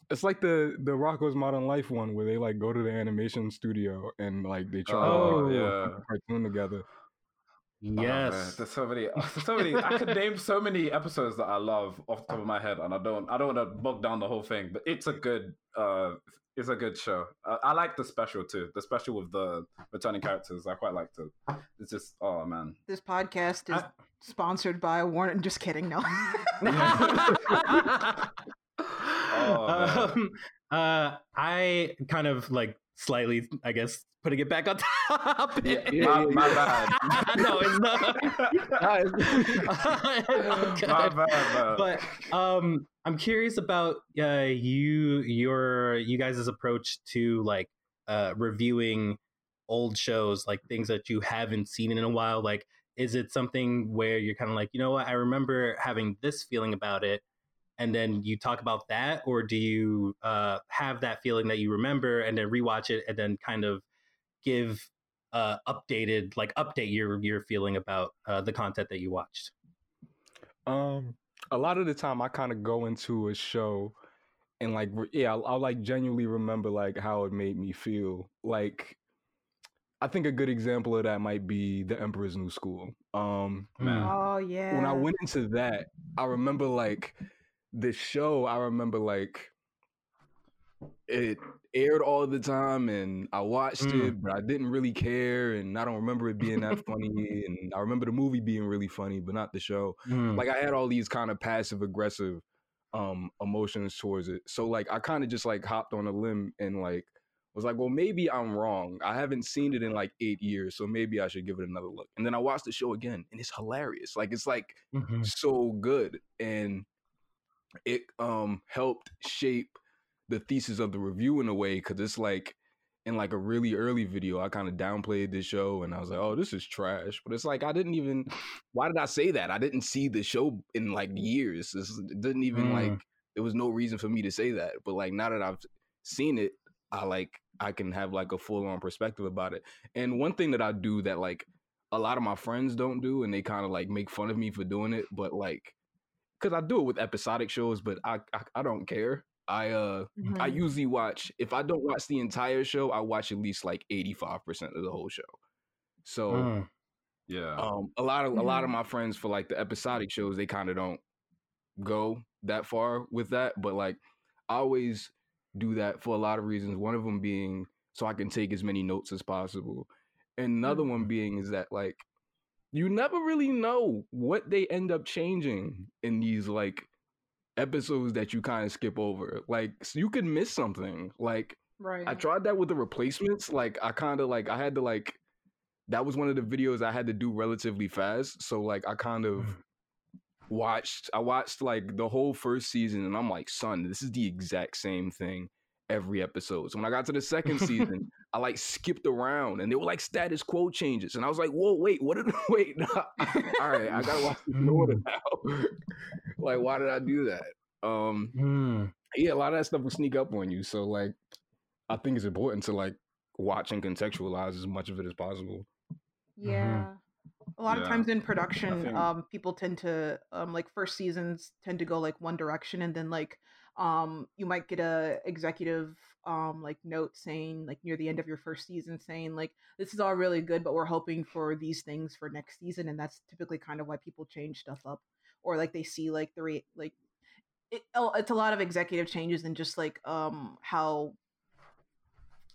it's like the the Rocko's Modern Life one where they like go to the animation studio and like they try Oh, to yeah. yeah. cartoon together. Oh, yes. there's so many. There's so many. I could name so many episodes that I love off the top of my head, and I don't. I don't want to bog down the whole thing, but it's a good. uh It's a good show. Uh, I like the special too. The special with the returning characters. I quite liked it. It's just. Oh man. This podcast is I- sponsored by Warner. Just kidding, no. Oh, um, uh, I kind of like slightly, I guess, putting it back on top. Yeah, my, my bad. no, it's not. Okay. my bad, man. But um, I'm curious about uh, you, your, you guys' approach to like uh, reviewing old shows, like things that you haven't seen in a while. Like, is it something where you're kind of like, you know what, I remember having this feeling about it, and then you talk about that, or do you uh, have that feeling that you remember and then rewatch it and then kind of give uh, updated, like update your your feeling about uh, the content that you watched? Um, a lot of the time, I kind of go into a show, and like, yeah, I'll, I'll like genuinely remember like how it made me feel. Like, I think a good example of that might be The Emperor's New School. Um, oh yeah. when I went into that, I remember like the show. I remember like it aired all the time, and I watched Mm. it, but I didn't really care, and I don't remember it being that funny. And I remember the movie being really funny, but not the show Mm. like I had all these kind of passive aggressive um emotions towards it. So like I kind of just like hopped on a limb and like was like, well, maybe I'm wrong. I haven't seen it in like eight years, so maybe I should give it another look. And then I watched the show again, and it's hilarious. Like it's like Mhm. so good, and it um helped shape the thesis of the review in a way because it's like in like a really early video, I kind of downplayed this show and I was like, "Oh, this is trash." But it's like I didn't even. Why did I say that? I didn't see the show in like years. It didn't even Mm. like. There was no reason for me to say that. But like now that I've seen it, I like I can have like a full on perspective about it. And one thing that I do that like a lot of my friends don't do, and they kind of like make fun of me for doing it, but like because I do it with episodic shows, but I I, I don't care. I uh I Mhm. usually watch if I don't watch the entire show, I watch at least like eighty five percent of the whole show. So Mm. Yeah. um a lot of a lot of Mhm. my friends for like the episodic shows, they kind of don't go that far with that, but like I always do that for a lot of reasons. One of them being so I can take as many notes as possible. And another one being is that like you never really know what they end up changing in these like episodes that you kind of skip over. Like so you could miss something. Like right. I tried that with the replacements. Like I kind of like I had to like that was one of the videos I had to do relatively fast. So like I kind of Mhm. watched I watched like the whole first season and I'm like, son, this is the exact same thing every episode. So when I got to the second season, I like skipped around and they were like status quo changes. And I was like, whoa, wait, what did wait? all right, I gotta watch this in order now. like, why did I do that? Um Mm. yeah, a lot of that stuff will sneak up on you. So like, I think it's important to like watch and contextualize as much of it as possible. Yeah. A lot of times in production, think- um, people tend to um like first seasons tend to go like one direction and then like um you might get a executive um like note saying like near the end of your first season saying like this is all really good but we're hoping for these things for next season and that's typically kind of why people change stuff up or like they see like the re- like it, oh, it's a lot of executive changes and just like um how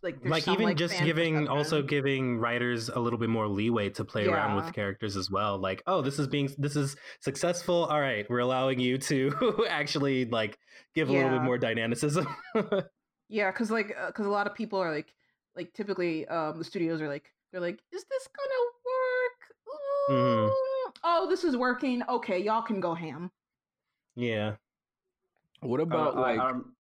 like like some, even like, just giving also giving writers a little bit more leeway to play around with characters as well like oh this is being this is successful all right we're allowing you to actually like give a little bit more dynamicism Yeah, because like, because a lot of people are like, like typically, um, the studios are like, they're like, is this gonna work? Mhm. Oh, this is working. Okay, y'all can go ham. yeah What Uh, about I- like? I'm-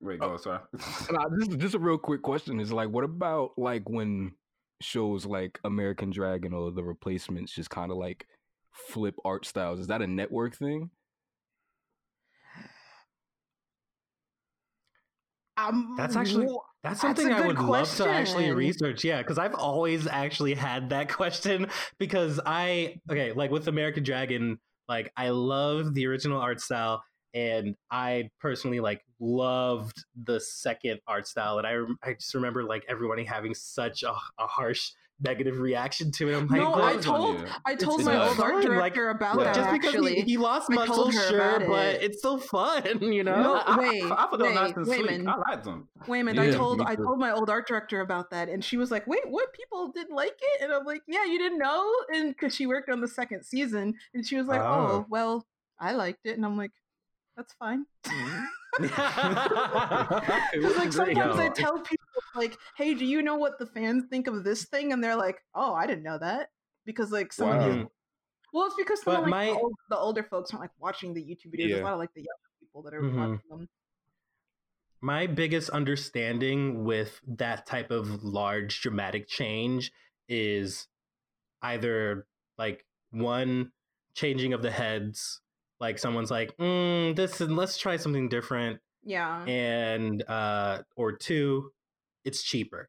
wait, wait, go. Sorry. Nah, this is just a real quick question. Is like, what about like when shows like American Dragon or The Replacements just kind of like flip art styles? Is that a network thing? Um, That's actually- wh- That's That's something I good would love to actually research. Yeah, because I've always actually had that question because I okay, like with American Dragon, like I love the original art style and I personally like loved the second art style and I rem- I just remember like everybody having such a, a harsh negative reaction to it. I'm like, No, I told- I told it's my old art fun, like, director about yeah. that. just because actually, he, he lost I muscle, told sure, about but it. it's still fun, you know. No, I, wait, I, I thought they were nice wait, wait a minute. I liked them. Wait a minute, I told I told my old art director about that, and she was like, "Wait, what? People didn't like it?" And I'm like, "Yeah, you didn't know," and because she worked on the second season, and she was like, Oh. "Oh, well, I liked it," and I'm like, "That's fine." It Because like sometimes I tell people like, "Hey, do you know what the fans think of this thing?" And they're like, "Oh, I didn't know that," because like some of Wow. these, well, it's because some of, like, my- the, old, the older folks aren't like watching the YouTube videos. There's a lot of like the younger people that are Mhm. watching them. my biggest understanding with that type of large dramatic change is either like one changing of the heads like someone's like mm, this is let's try something different Yeah. and uh or two it's cheaper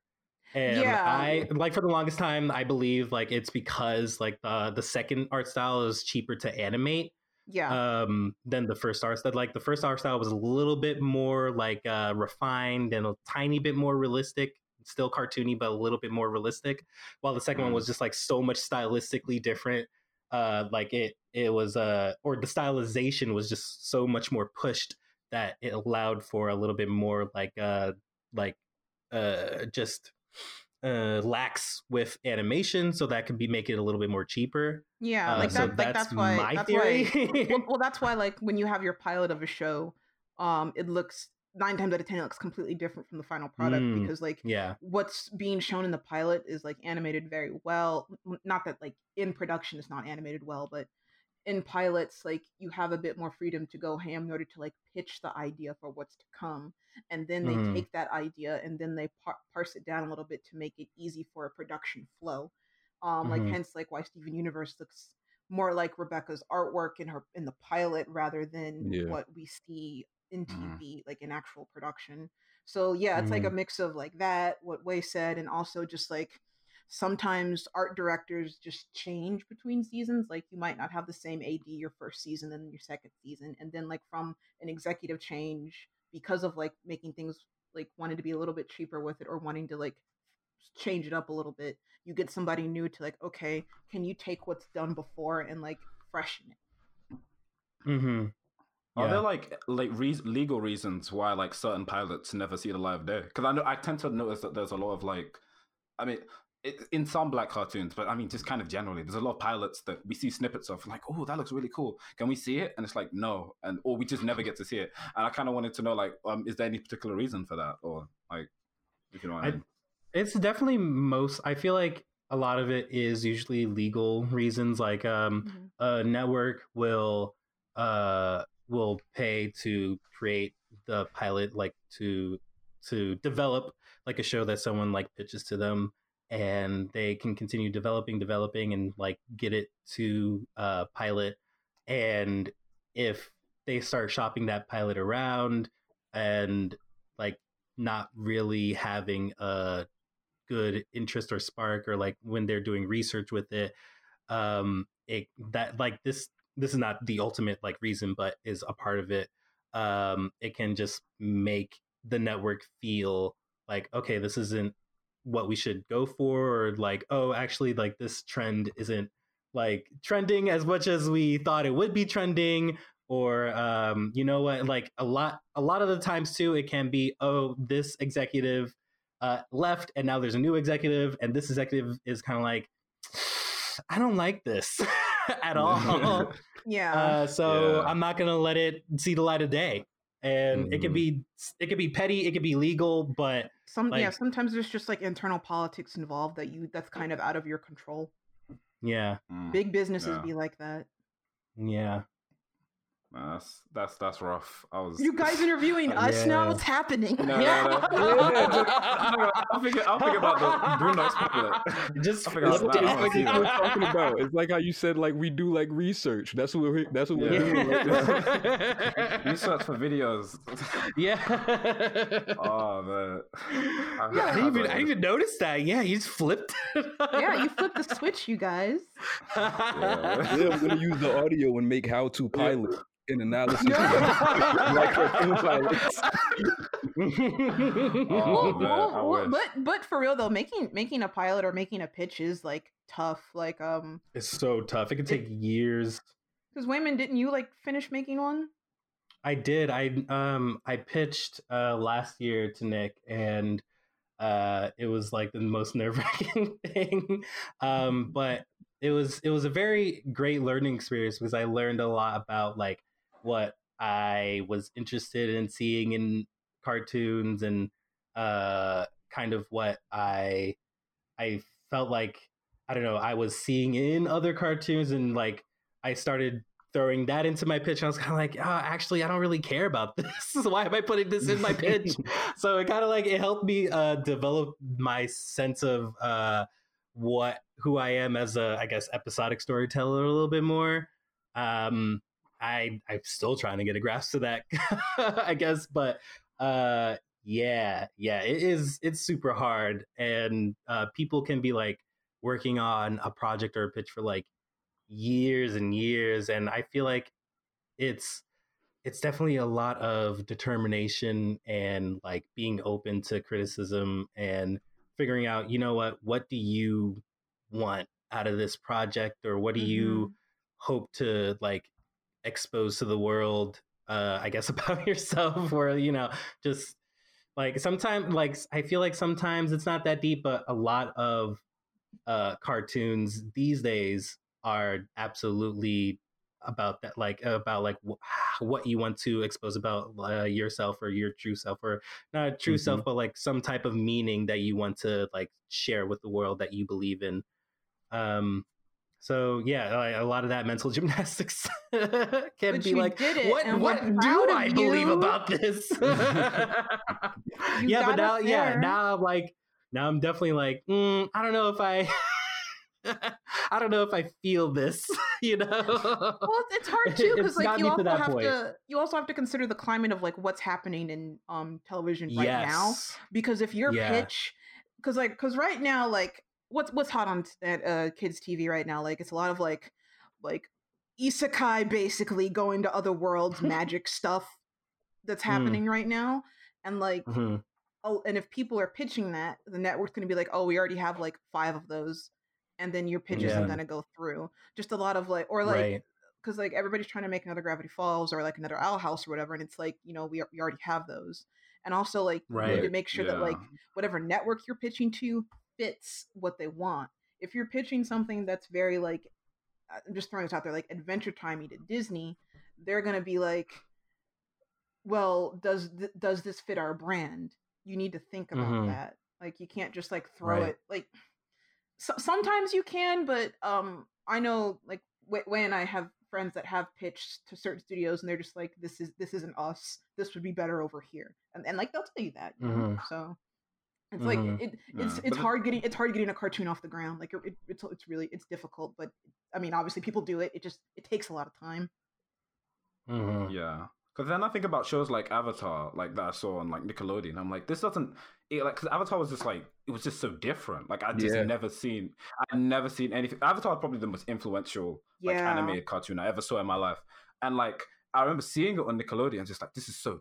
and Yeah. i like for the longest time i believe like it's because like the the second art style is cheaper to animate yeah. um than the first art style. Like the first art style was a little bit more like uh refined and a tiny bit more realistic, still cartoony, but a little bit more realistic. While the second one Mm. was just like so much stylistically different. Uh like it it was uh or the stylization was just so much more pushed that it allowed for a little bit more like uh like uh just uh lax with animation so that could be make it a little bit more cheaper yeah. uh, like so. Like that's that's why. my that's theory why. well, well, that's why like when you have your pilot of a show, um, it looks nine times out of ten it looks completely different from the final product Mm. because like yeah what's being shown in the pilot is like animated very well. Not that like in production it's not animated well, but in pilots like you have a bit more freedom to go ham in order to like pitch the idea for what's to come and then they Mhm. take that idea and then they par- parse it down a little bit to make it easy for a production flow um like Mhm. hence like why steven universe looks more like rebecca's artwork in her in the pilot rather than Yeah. what we see in tv like in actual production. So yeah it's like a mix of like that what way said and also just like sometimes art directors just change between seasons like you might not have the same ad your first season and your second season and then like from an executive change because of like making things like wanting to be a little bit cheaper with it or wanting to like change it up a little bit you get somebody new to like okay can you take what's done before and like freshen it? Mm-hmm. Are Yeah. there like like re- legal reasons why like certain pilots never see the light of day? Because I know I tend to notice that there's a lot of like, I mean, it, in some black cartoons, but I mean just kind of generally, there's a lot of pilots that we see snippets of, like, oh, that looks really cool. Can we see it? And it's like no, and or we just never get to see it. And I kind of wanted to know like, um, is there any particular reason for that, or like, if you know what I, I- mean? It's definitely most. I feel like a lot of it is usually legal reasons. Like, um, a network will uh will pay to create the pilot, like to to develop like a show that someone like pitches to them, and they can continue developing, developing, and like get it to uh pilot. And if they start shopping that pilot around and like not really having a good interest or spark or like when they're doing research with it um it that like this this is not the ultimate like reason but is a part of it um it can just make the network feel like okay this isn't what we should go for or like oh actually like this trend isn't like trending as much as we thought it would be trending or um you know what? Like a lot a lot of the times too it can be oh this executive uh left and now there's a new executive and this executive is kind of like i don't like this at all yeah uh so Yeah. i'm not gonna let it see the light of day and it could Mhm. be it could be petty it could be legal but some yeah sometimes there's just like internal politics involved that you that's kind of out of your control yeah Mm. big businesses Yeah. be like that yeah Nah, that's that's that's rough. I was you guys interviewing Uh, us now what's happening No, no, no. Yeah, just- I'll figure I'll think about the Bruno's pilot. just I forgot It's like, that. like what wanna we're talking about. It's like how you said like we do like research. That's what we're that's what we're doing. Right now. You search for videos. yeah Oh man. Yeah, I didn't even I even notice that. Yeah, you just flipped. yeah you flipped the switch you guys Yeah. Yeah, I'm gonna use the audio and make how to pilot an analysis. Yeah. like cartoon. Oh, Well, man, well, well, but but for real though making making a pilot or making a pitch is like tough like um it's so tough. It could take years. because wayman didn't you like finish making one I did. I um I pitched uh last year to Nick and uh it was like the most nerve wracking thing. Um but it was it was a very great learning experience because I learned a lot about like what I was interested in seeing in cartoons and uh kind of what I I felt like I don't know, I was seeing in other cartoons and like I started throwing that into my pitch. I was kind of like, oh, actually, I don't really care about this. Why am I putting this in my pitch? so it kind of like it helped me uh, develop my sense of uh, what who I am as a, I guess, episodic storyteller a little bit more. Um, I I'm still trying to get a grasp of that, I guess, but uh, yeah, yeah, it is. It's super hard, and uh, people can be like working on a project or a pitch for like years and years and i feel like it's it's definitely a lot of determination and like being open to criticism and figuring out you know what what do you want out of this project or what do you hope to like expose to the world uh i guess about yourself or you know just like sometimes like i feel like sometimes it's not that deep but a lot of uh cartoons these days are absolutely about that like about like wh- what you want to expose about uh, yourself or your true self or not true self but like some type of meaning that you want to like share with the world that you believe in. Um So yeah, a lot of that mental gymnastics can be like, what what do I believe about this? Yeah, but now yeah, now I'm like now I'm definitely like, mm, I don't know if I I don't know if I feel this, you know. well it's hard too because like you me to also have point. to you also have to consider the climate of like what's happening in um television right now because if your Yeah. pitch because like because right now like what's what's hot on t- at uh kids tv right now like it's a lot of like like isekai basically going to other worlds magic stuff that's Mm. happening right now and like Mhm. oh and if people are pitching that the network's going to be like oh we already have like five of those and then your pitch isn't going to go through just a lot of like or like right. because like everybody's trying to make another Gravity Falls or like another Owl House or whatever, and it's like you know we we already have those, and also like you need to make sure that like whatever network you're pitching to fits what they want. If you're pitching something that's very like, uh, I'm just throwing this out there, like Adventure Timey to Disney, they're gonna be like, well, does th- does this fit our brand? You need to think about Mhm. that. Like you can't just like throw Right. it like. So, sometimes you can, but um, I know like and I have friends that have pitched to certain studios, and they're just like, "This is this isn't us. This would be better over here," and and like they'll tell you that. You? Mhm. So it's like it, it's Yeah, it's but hard getting it's hard getting a cartoon off the ground. Like it, it's it's really it's difficult, but I mean, obviously people do it. It just it takes a lot of time. Mhm. Yeah. Because then I think about shows like Avatar, like that I saw on like Nickelodeon. I'm like, this doesn't, it, like, because Avatar was just like, it was just so different. Like, I just Yeah. never seen, I'd never seen anything. Avatar is probably the most influential like Yeah. animated cartoon I ever saw in my life. And like, I remember seeing it on Nickelodeon, just like, this is so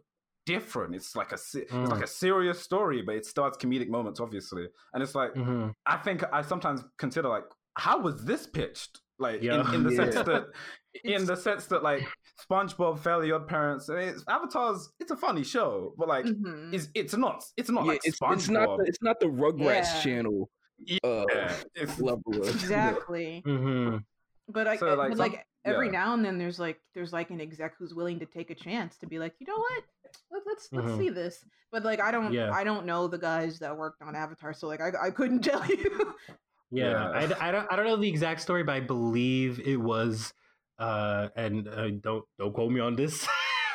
different. It's like a, se- it's like Mm. a serious story, but it starts comedic moments, obviously. And it's like, Mhm. I think I sometimes consider like, how was this pitched? Like Yeah. in, in the sense that, in the sense that like SpongeBob, Fairly OddParents, I mean, it's, Avatar's, it's a funny show, but like, Mhm. it's it's not, it's not Yeah, like it's, SpongeBob. it's not the, it's not the Rugrats Yeah. channel uh, yeah, it's, level. Of, exactly. Mhm. But I So, like, but, some- like every yeah. now and then there's like there's like an exec who's willing to take a chance to be like, you know what, Let, let's let's Mhm. see this. But like I don't Yeah. I don't know the guys that worked on Avatar, so like I I couldn't tell you. Yeah, Yeah. I, d- I don't I don't know the exact story, but I believe it was. Uh, and uh, don't don't quote me on this.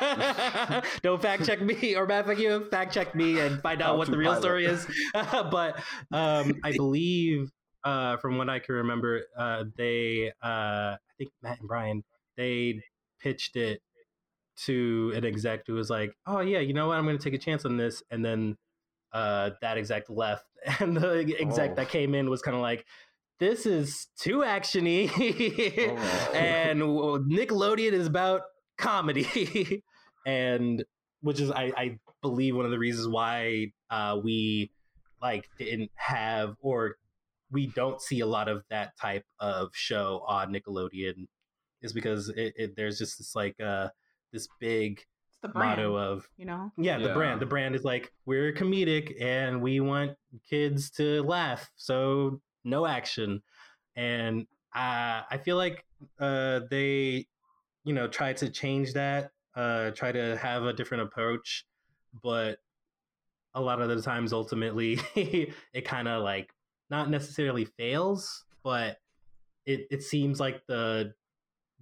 don't fact check me, or matter fact, you fact check me and find out How what the real pilot. story is. but um, I believe, uh, from what I can remember, uh, they uh, I think Matt and Brian they pitched it to an exec who was like, "Oh yeah, you know what? I'm going to take a chance on this," and then uh, that exec left, and the exec Oh. that came in was kind of like, "This is too actiony," Oh. and Nickelodeon is about comedy, and which is I, I believe one of the reasons why uh, we like didn't have or we don't see a lot of that type of show on Nickelodeon is because it, it there's just this like uh this big it's the brand, motto of you know. yeah, the brand. The brand is like we're comedic and we want kids to laugh, so no action. And uh, I feel like uh, they, you know, try to change that, uh, try to have a different approach, but a lot of the times, ultimately, it kind of like not necessarily fails, but it it seems like the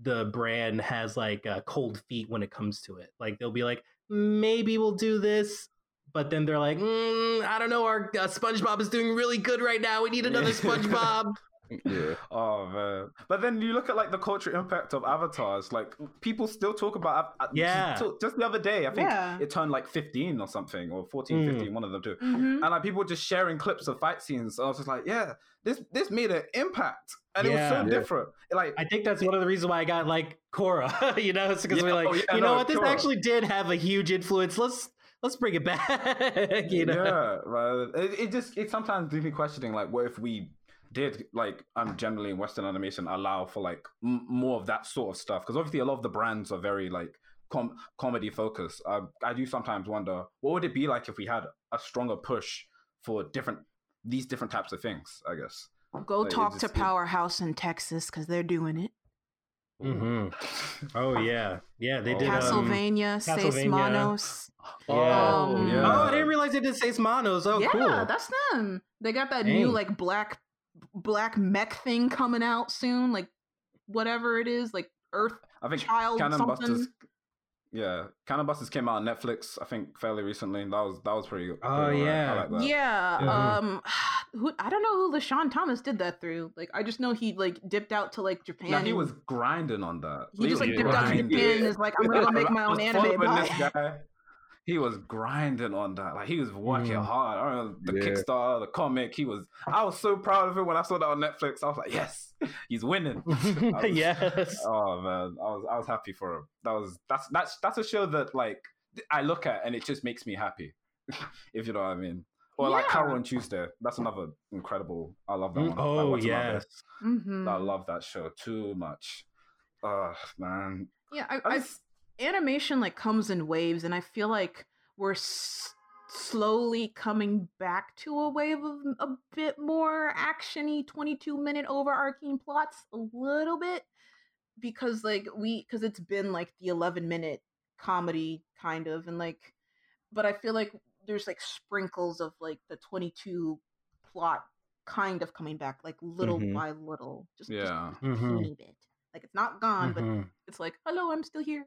the brand has like uh, cold feet when it comes to it. Like they'll be like, maybe we'll do this, but then they're like, mm, I don't know, our uh, SpongeBob is doing really good right now. We need another SpongeBob. Yeah, Oh man! But then you look at like the cultural impact of avatars. Like people still talk about. Av- Yeah. Just, just the other day, I think Yeah. it turned like 15 or something, or 14, Mm. 15, one of them too. Mhm. And like people were just sharing clips of fight scenes. I was just like, yeah, this this made an impact, and it was so Yeah. Yeah. different. Like I think that's one of the reasons why I got like Korra, you know, it's because Yeah, we're like, oh, yeah, you know no, what, this Korra. actually did have a huge influence. Let's let's bring it back. you know, yeah, right. It, it just it sometimes leaves me questioning like, what if we did like um generally in Western animation allow for like m- more of that sort of stuff? Because obviously a lot of the brands are very like com- comedy focused. Uh, I do sometimes wonder what would it be like if we had a stronger push for different these different types of things. I guess. Go Like, it talk to just- it- Powerhouse in Texas because they're doing it. hmm Oh yeah, yeah. They did. Um, Castlevania, Seis Castlevania. Manos. yeah. Um, yeah. Oh, I didn't realize they did Seis Manos. Oh, yeah, cool. that's them. They got that new like black black mech thing coming out soon. Like whatever it is, like Earth I think Child Cannon something. Busters. Yeah, Cannon Busters came out on Netflix. I think fairly recently. That was that was pretty. Oh, pretty alright. yeah. I like that. Yeah. Yeah. Um who I don't know who LeSean Thomas did that through. Like I just know he like dipped out to like Japan. No, he was grinding on that. he just like was dipped out to. Japan and is like, I'm gonna go make my own anime. Bye. This guy, he was grinding on that. Like he was working Mhm. hard. I remember the Yeah. Kickstarter, the comic. He was. I was so proud of him when I saw that on Netflix. I was like, yes, he's winning. Was- yes. Oh man, I was I was happy for him. That was that's that's that's a show that like I look at and it just makes me happy, if you know what I mean. Or like Yeah. Carole & Tuesday. That's another incredible. I love that one. Like, Oh What's My yes. Best. Mhm. I love that show too much. Oh man, Yeah, I, I I just- animation like comes in waves, and I feel like we're s- slowly coming back to a wave of a bit more actiony, twenty-two minute overarching plots, a little bit, because like we because it's been like the eleven minute comedy kind of, and like, but I feel like there's like sprinkles of like the twenty-two plot kind of coming back, like little Mhm. by little, just just yeah. a Mhm. teeny bit. Like it's not gone, but Mhm. it's like, hello, I'm still here.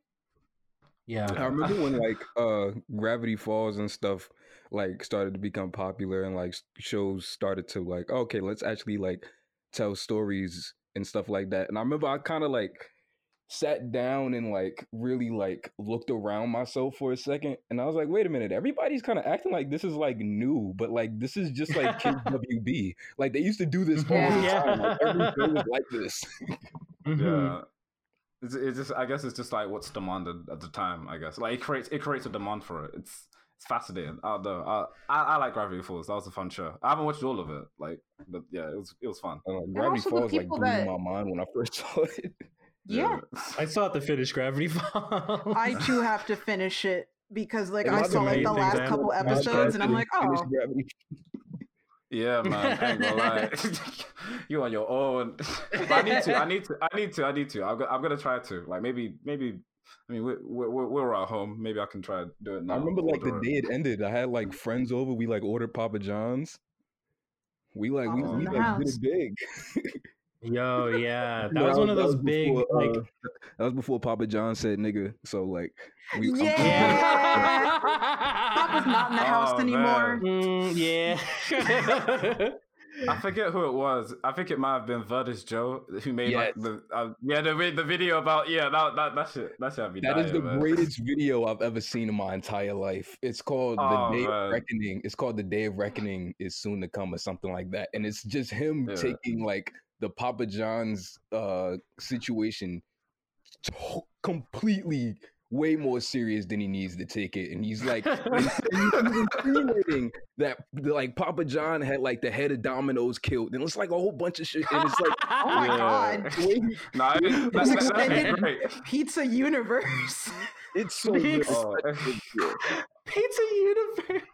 Yeah. I remember when like uh Gravity Falls and stuff like started to become popular and like shows started to like okay let's actually like tell stories and stuff like that and I remember I kind of like sat down and like really like looked around myself for a second and I was like wait a minute everybody's kind of acting like this is like new but like this is just like Kids WB like they used to do this all the Yeah. time like, every show was like this Mhm. Yeah. It's, it's just I guess it's just like what's demanded at the time. I guess like it creates it creates a demand for it. It's it's fascinating. I don't know. I, I I like Gravity Falls. That was a fun show. I haven't watched all of it. Like, but yeah, it was it was fun. And, Gravity Falls like blew that- my mind when I first saw it Yeah. I still have to finish Gravity Falls. I too have to finish it because like And I saw like the last couple episodes and I'm like, oh, Gravity Yeah, man. I ain't gonna lie. you on your own. but I need to. I need to. I need to. I need to. I'm, go- I'm gonna try to. Like maybe. Maybe. I mean, we're we're, we're at home. Maybe I can try to do it now. I remember like the day it ended. I had like friends over. We like ordered Papa John's. We like we, Papa's we like did it big. Yo, yeah, that No, was one of those big before, like. uh, that was before Papa John said nigga. So like we I'm- Yeah. Yeah. Papa's not in the house Oh, anymore. Mm, yeah. I forget who it was. I think it might have been Vertus Joe who made like the uh, yeah the the video about yeah that that that shit that shit had me That is the man. greatest video I've ever seen in my entire life. It's called Oh, The Day man. of Reckoning. It's called The Day of Reckoning is soon to come or something like that. And it's just him Yeah. taking like the Papa John's uh situation to- completely way more serious than he needs to take it. And he's like he's insinuating that like Papa John had like the head of Domino's killed. And it's like a whole bunch of shit. And it's like Oh my Yeah. god. the way he- No, I mean, that, that, that's great. Pizza universe. it's so good. It's such a good. Pizza Universe.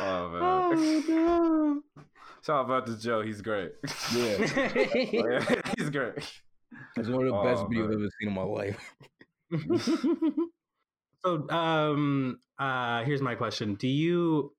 oh man. Oh no. Shout out Vertus Joe. He's great. Yeah. Yeah, he's great. It's one of the best Oh, videos. I've ever seen in my life. so um uh here's my question do you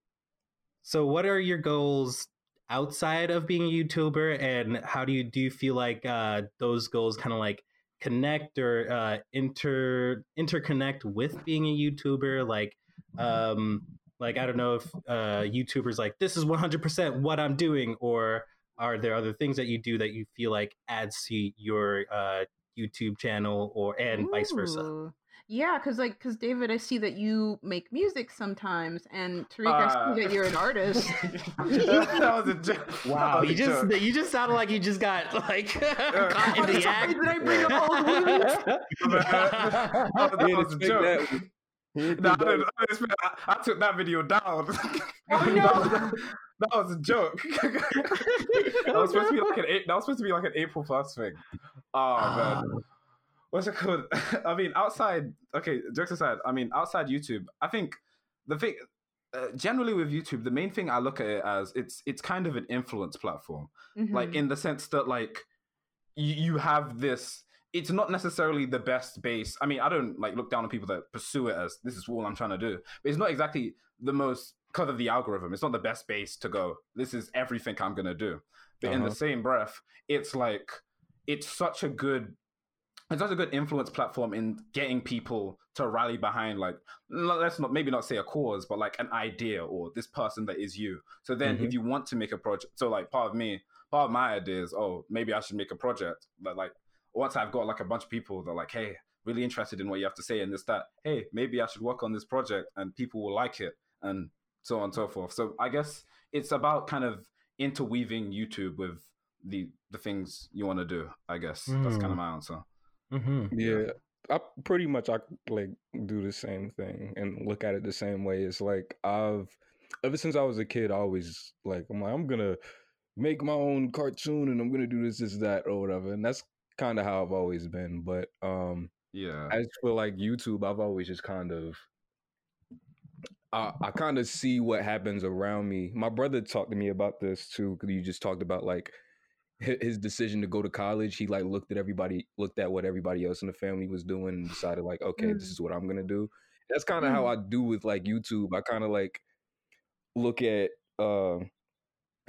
so what are your goals outside of being a youtuber and how do you do you feel like uh those goals kind of like connect or uh inter interconnect with being a youtuber like um like i don't know if uh youtubers like this is 100% what i'm doing or are there other things that you do that you feel like adds to your uh youtube channel or and vice versa Yeah, because like, because David, I see that you make music sometimes, and Tariq, I Uh, see that you're an artist. that was a joke. Wow, was you a just joke. you just sounded like you just got like caught in the act. did I bring up old wounds? That was- that was a joke. Expect that. He didn't No, I, think that didn't- I, didn't expect- I- I took that video down. Oh, that, was, that was a joke. that was supposed to be like an A- that was supposed to be like an April first thing. Oh man, what's it called? I mean, outside. Okay, jokes aside. I mean, outside YouTube, I think the thing. Uh, generally with YouTube, the main thing I look at it as it's it's kind of an influence platform like Mhm. in the sense that like you, you have this it's not necessarily the best base i mean i don't like look down on people that pursue it as this is all i'm trying to do but it's not exactly the most because of the algorithm it's not the best base to go this is everything i'm going to do but in Uh-huh. the same breath it's like it's such a good it's such a good influence platform in getting people to rally behind like let's not maybe not say a cause but like an idea or this person that is you so then Mhm. if you want to make a project so like part of me part of my idea is oh maybe i should make a project that like once i've got like a bunch of people that are like hey really interested in what you have to say and this that hey maybe i should work on this project and people will like it and so on and so forth so i guess it's about kind of interweaving youtube with the the things you want to do i guess that's kind of Mm. my answer Mm-hmm. Yeah, I pretty much I like do the same thing and look at it the same way. It's like I've ever since I was a kid, I always like I'm like I'm gonna make my own cartoon and I'm gonna do this, this, that, or whatever. And that's kind of how I've always been. But um, yeah as for like YouTube, I've always just kind of I, I kind of see what happens around me. My brother talked to me about this too, because you just talked about like his decision to go to college. He like looked at everybody, looked at what everybody else in the family was doing, and decided like, okay, this Mm. is what I'm gonna do. That's kind of how I do with like YouTube. I kind of like look at uh,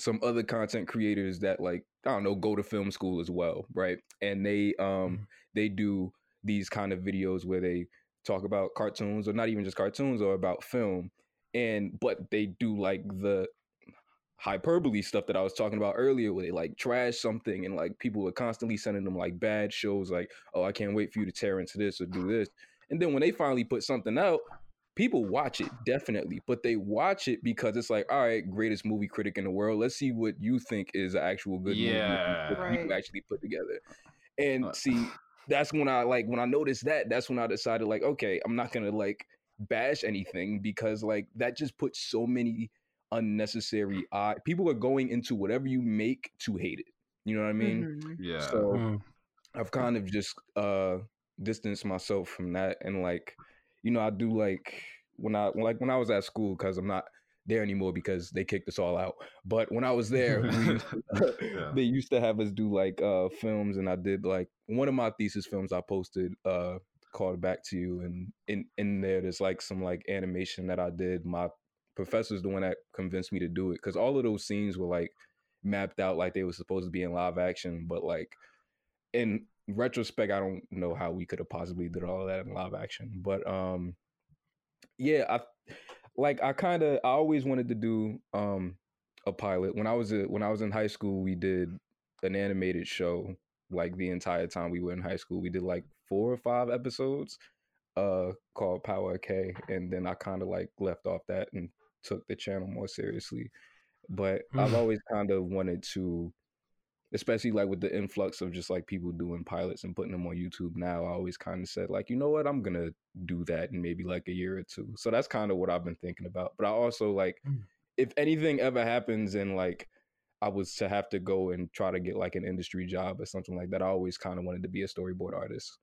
some other content creators that like I don't know go to film school as well, right? And they um Mhm. they do these kind of videos where they talk about cartoons or not even just cartoons or about film and but they do like the hyperbole stuff that I was talking about earlier where they like trash something and like people are constantly sending them like bad shows like oh I can't wait for you to tear into this or do this and then when they finally put something out people watch it definitely but they watch it because it's like all right greatest movie critic in the world let's see what you think is an actual good Yeah. movie that you actually put together and Uh, see that's when I like when I noticed that that's when I decided like okay I'm not gonna like bash anything because like that just puts so many unnecessary eye people are going into whatever you make to hate it you know what I mean Mhm. yeah so Mm. I've kind of just uh distanced myself from that and like you know I do like when I like when I was at school because I'm not there anymore because they kicked us all out but when I was there Yeah. they used to have us do like uh films and I did like one of my thesis films I posted uh called back to you and in in there there's like some like animation that I did my professor's the one that convinced me to do it because all of those scenes were like mapped out like they were supposed to be in live action but like in retrospect, I don't know how we could have possibly did all of that in live action. But um yeah, I like I kind of I always wanted to do um a pilot. When I was a, when I was in high school, we did an animated show like the entire time we were in high school. We did like four or five episodes uh called Power K and then I kind of like left off that and took the channel more seriously. But I've Mm. always kind of wanted to especially like with the influx of just like people doing pilots and putting them on YouTube now, I always kind of said like, you know what, I'm gonna do that in maybe like a year or two. So that's kind of what I've been thinking about. But I also like, Mm. if anything ever happens and like I was to have to go and try to get like an industry job or something like that, I always kind of wanted to be a storyboard artist.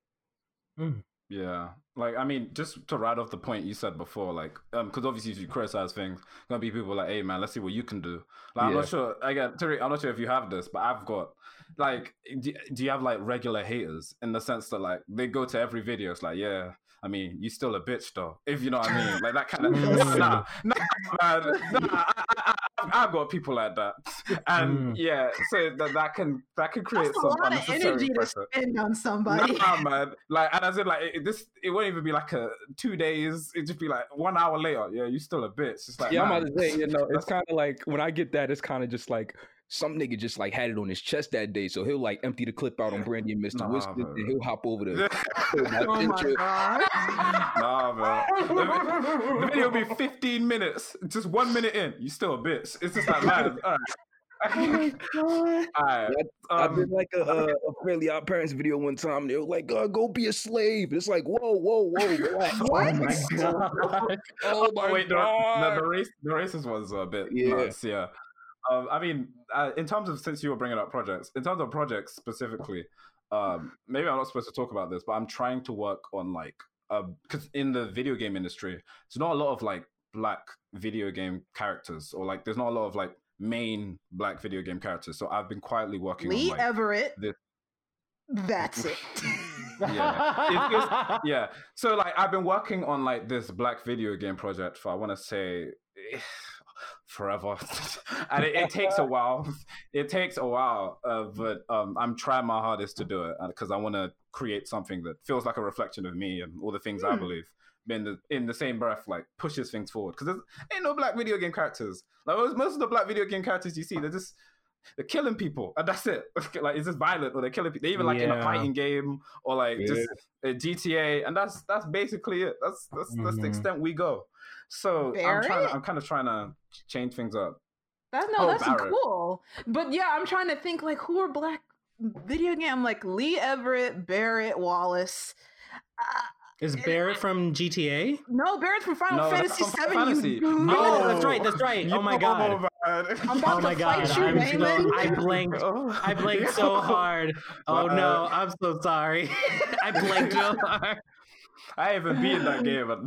Yeah, like I mean, just to ride off the point you said before, like, um, because obviously if you criticize things, gonna be people like, "Hey, man, let's see what you can do." Like, I'm not sure. Again, Terry, I'm not sure if you have this, but I've got, like, do, do you have like regular haters in the sense that like they go to every video? It's like, yeah, I mean, you still a bitch though, if you know what I mean, like that kind of. Mm. nah, nah, man, nah. I, I, I, I've got people like that, and Mm. yeah, so that that can that can create That's a some lot of unnecessary energy to spend on somebody. Nah, man. Like, and I said, like, it, this, it won't even be like a two days. It'd just be like one hour later. Yeah, you still a bitch. It's like, yeah, I'm man, about to say, you know, it's kind of like when I get that, it's kind of just like some nigga just like had it on his chest that day, so he'll like empty the clip out on Brandy and Mr. Nah, Whiskers, and he'll hop over to oh my god. nah, man. The, the video will be 15 minutes. Just one minute in, you still a bitch. It's just like, man, all right. all right. I Um, did like a, a, a Fairly OddParents video one time. They were like, uh, "Go be a slave." It's like, whoa, whoa, whoa, relax. What? Oh my god. oh my oh, wait, the, god! the, the, race, the racist ones a bit Yeah. nuts, yeah. Um, I mean, uh, in terms of since you were bringing up projects, in terms of projects specifically, um, maybe I'm not supposed to talk about this, but I'm trying to work on like, because in the video game industry, there's not a lot of like black video game characters, or like there's not a lot of like main black video game characters. So I've been quietly working Lee on like, Everett. this- That's it. Yeah. It's- yeah. So like I've been working on like this black video game project for I want to say forever, and it, it takes a while. It takes a while, uh, but um, I'm trying my hardest to do it because I want to create something that feels like a reflection of me and all the things I Hmm. believe. In the in the same breath, like pushes things forward because there's ain't no black video game characters. Like most of the black video game characters you see, they're just they're killing people, and that's it. like it's just violent, or they're killing people. They even like in a fighting game or like Yeah. just a GTA, and that's that's basically it. That's that's that's the Mhm. extent we go. So I'm trying. To, I'm kind of trying to change things up. That no, Oh, that's Barrett. cool. But yeah, I'm trying to think like who are black video game like Lee Everett, Barrett, Wallace. Uh, Is Barrett from GTA? no, Barrett's from Final No, Fantasy from VII. Fantasy. You goof. Oh, that's right. That's right. Oh my god. I'm about Oh my to god. fight you, I'm so, I blinked. Oh, I blinked so hard. Oh no, I'm so sorry. I blinked real hard. I haven't beaten that game.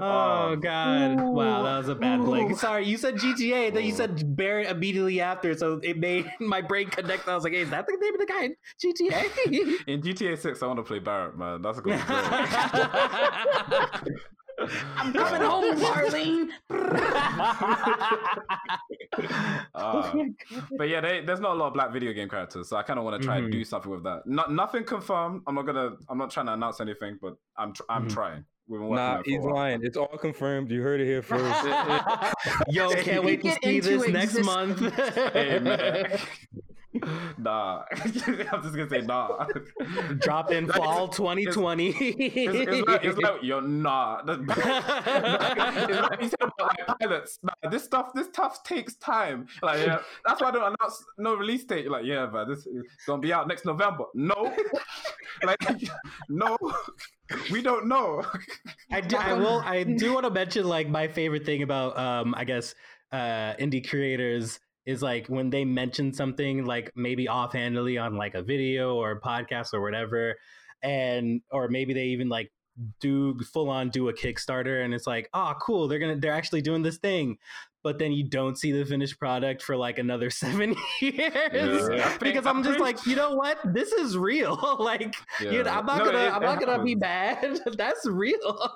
Um, Oh god! Wow, that was a bad blink. Ooh. Sorry, you said GTA, then you said Barrett immediately after, so it made my brain connect. I was like, hey, "Is that the name of the guy in GTA?" In GTA 6, I want to play Barrett, man. That's a good I'm coming home, Marlene. Uh, but yeah, they, there's not a lot of black video game characters, so I kind of want to try and Mhm. do something with that. Not nothing confirmed. I'm not gonna. I'm not trying to announce anything, but I'm tr- I'm Mhm. trying. We've been Nah, on it for a he's lying. It's all confirmed. You heard it here first. Yo, can't wait to see into this next month. Hey, man. nah, I'm just gonna say nah. Drop in Like, fall 2020. It's, it's, like, it's yo nah. It's like you said about like pilots. Nah, this stuff, this stuff takes time. Like yeah, that's why I don't announce no release date. Like yeah, but this is gonna be out next November. No, like no, we don't know. I do. I will. I do want to mention like my favorite thing about um. I guess uh indie creators is like when they mention something like maybe offhandedly on like a video or a podcast or whatever, and or maybe they even like do full on do a Kickstarter and it's like oh cool they're gonna they're actually doing this thing. But then you don't see the finished product for like another seven years Yeah. Because I'm I'm just like, you know what? This is real. like, you know, I'm not No, gonna, it- I'm it not gonna be happens. mad. That's real.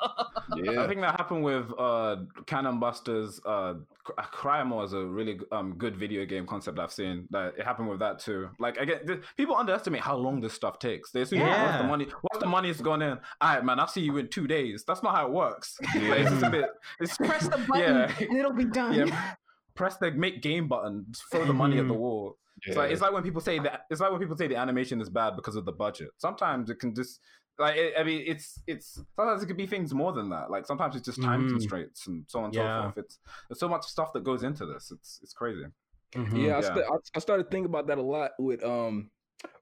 yeah. I think that happened with uh, Cannon Busters. Uh, Cry- Cryamore is a really um, good video game concept I've seen. That it happened with that too. Like again, th- people underestimate how long this stuff takes. They assume Yeah. once the money, once the money is gone in, all right, man, I'll see you in two days. That's not how it works. Like, it's a bit. It's, Press the button Yeah. and it'll be done. yeah. Press the make game button. just Throw the money at the wall. It's like it's like when people say that it's like when people say the animation is bad because of the budget. Sometimes it can just like it, I mean it's it's sometimes it could be things more than that. Like sometimes it's just time Mhm. constraints and so on and Yeah. so forth. It's there's so much stuff that goes into this. It's it's crazy. Yeah, I, Mm-hmm. Yeah. sta- I, I started thinking about that a lot with um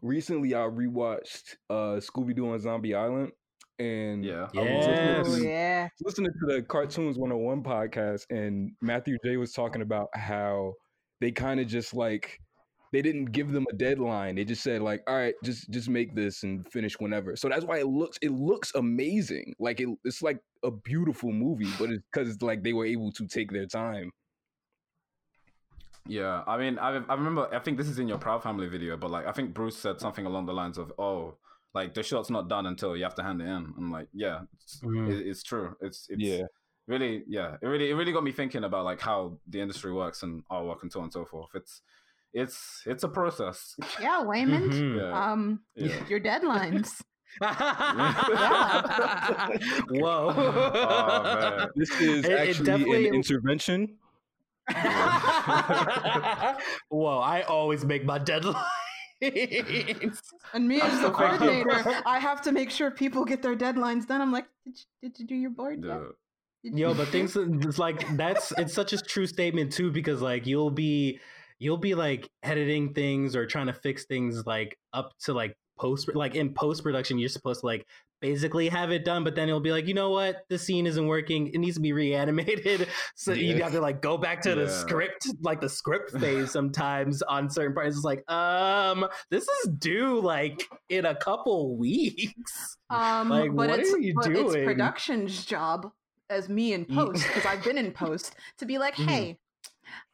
recently I rewatched uh Scooby Doo on Zombie Island and Yeah. Yes. Oh, listening, yeah. listening to the Cartoons 101 podcast and Matthew J was talking about how they kind of just like they didn't give them a deadline. They just said like, "All right, just just make this and finish whenever." So that's why it looks it looks amazing. Like it, it's like a beautiful movie, but it's because like they were able to take their time. Yeah, I mean, I, I remember. I think this is in your Proud Family video, but like, I think Bruce said something along the lines of, "Oh, like the shot's not done until you have to hand it in." I'm like, yeah, it's, Mhm. it, it's true. It's, it's Yeah. really, yeah, it really, it really got me thinking about like how the industry works and our work and so on and so forth. It's, it's, it's a process. Yeah, Wayman. Mhm. Yeah. Um, Yeah. your deadlines. Whoa. Oh. This is It- it actually definitely- an intervention. Whoa, I always make my deadlines. And me as the coordinator, I have to make sure people get their deadlines done. I'm like, did you, did you do your board yet? Yeah. Did Yo, but things it's like that's it's such a true statement too because like you'll be you'll be like editing things or trying to fix things like up to like post like in post production you're supposed to like basically have it done but then it'll be like you know what? The scene isn't working. It needs to be reanimated. So you have to like go back to the script like the script phase sometimes on certain parts. It's like um this is due like in a couple weeks. Um, Like, but what it's, are you but it's doing? production's job as me in post because I've been in post to be like, Mhm. hey,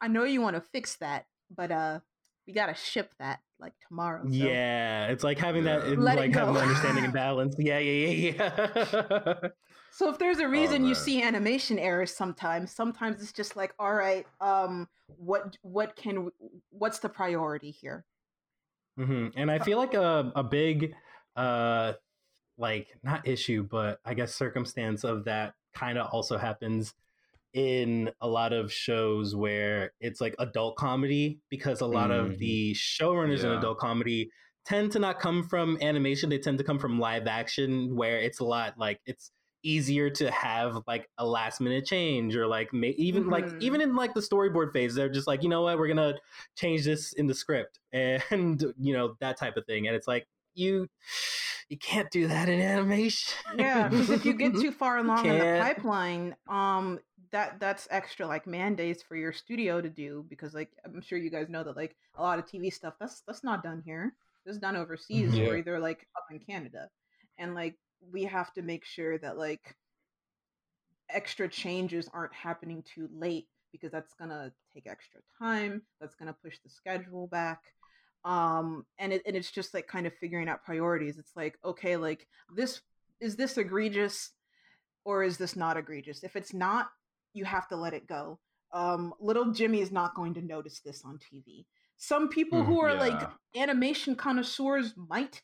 I know you want to fix that, but uh, we gotta ship that like tomorrow. So. Yeah, it's like having that, in, Let like having understanding and balance. Yeah, yeah, yeah, yeah. So if there's a reason you see animation errors sometimes, sometimes it's just like, all right, um, what what can what's the priority here? Mm-hmm. And I feel like a a big, uh, like not issue, but I guess circumstance of that kind of also happens in a lot of shows where it's like adult comedy because a lot Mhm. of the showrunners in adult comedy tend to not come from animation they tend to come from live action where it's a lot like it's easier to have like a last minute change or like ma- even like Mhm. even in like the storyboard phase they're just like you know what? We're gonna change this in the script. And you know that type of thing. And it's like you you can't do that in animation. Yeah, because if you get too far along in the pipeline, um, that that's extra like mandates for your studio to do because like I'm sure you guys know that like a lot of TV stuff that's that's not done here. It's done overseas Yeah. or either like up in Canada, and like we have to make sure that like extra changes aren't happening too late because that's gonna take extra time. That's gonna push the schedule back um and it and it's just like kind of figuring out priorities it's like okay like this is this egregious or is this not egregious if it's not you have to let it go. Um little jimmy is not going to notice this on tv some people who are like animation connoisseurs might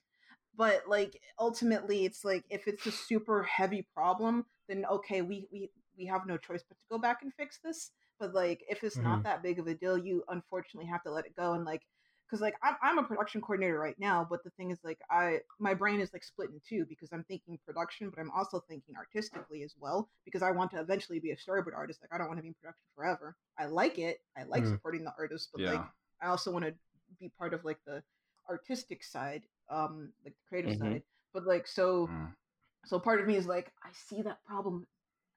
but like ultimately it's like if it's a super heavy problem then okay we we we have no choice but to go back and fix this. But like if it's not that big of a deal you unfortunately have to let it go and like because like I'm, I'm a production coordinator right now but the thing is like i my brain is like split in two because i'm thinking production but i'm also thinking artistically as well because i want to eventually be a storyboard artist like i don't want to be in production forever i like it i like Mhm. supporting the artists but like i also want to be part of like the artistic side um like the creative Mhm. side but like so Mm. so part of me is like i see that problem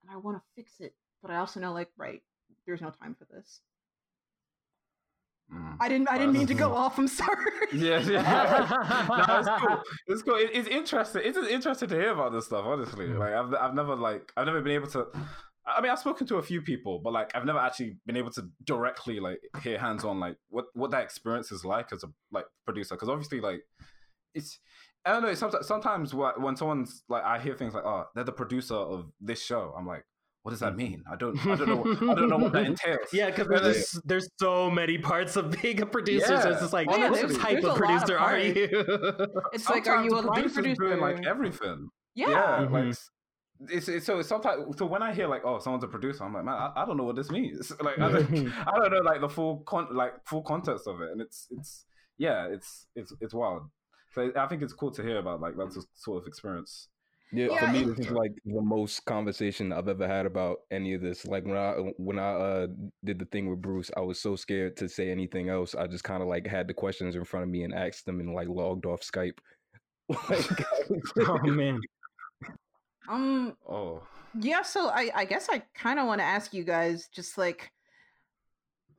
and i want to fix it but i also know like right there's no time for this Mm. i didn't i didn't mean to go off i'm sorry Yeah, yeah. no, it's cool. It's cool. It, it's interesting. It's interesting to hear about this stuff. Honestly, Yeah. like I've I've never like I've never been able to. I mean, I've spoken to a few people, but like I've never actually been able to directly like hear hands on like what what that experience is like as a like producer. Because obviously, like it's I don't know. Sometimes sometimes when someone's like I hear things like, oh, they're the producer of this show. I'm like, what does that mean? I don't I don't know. What, I don't know what that entails. Yeah, because Yeah, there's, there's so many parts of being a producer. so it's just like, Oh, yeah, what type of lot of producer are you? it's like are you a the line producer doing like everything. yeah, Yeah, Mhm. like it's, it's so it's sometimes so when I hear like oh someone's a producer, I'm like man, I, I don't know what this means. Like I don't, I don't know like the full con like full context of it, and it's it's yeah, it's it's it's wild. So I think it's cool to hear about like that's a sort of experience. Yeah, Yeah, for me, it- this is like the most conversation I've ever had about any of this. Like when I when I uh, did the thing with Bruce, I was so scared to say anything else. I just kind of like had the questions in front of me and asked them and like logged off Skype. like, oh man. um Oh, yeah so i i guess i kind of want to ask you guys just like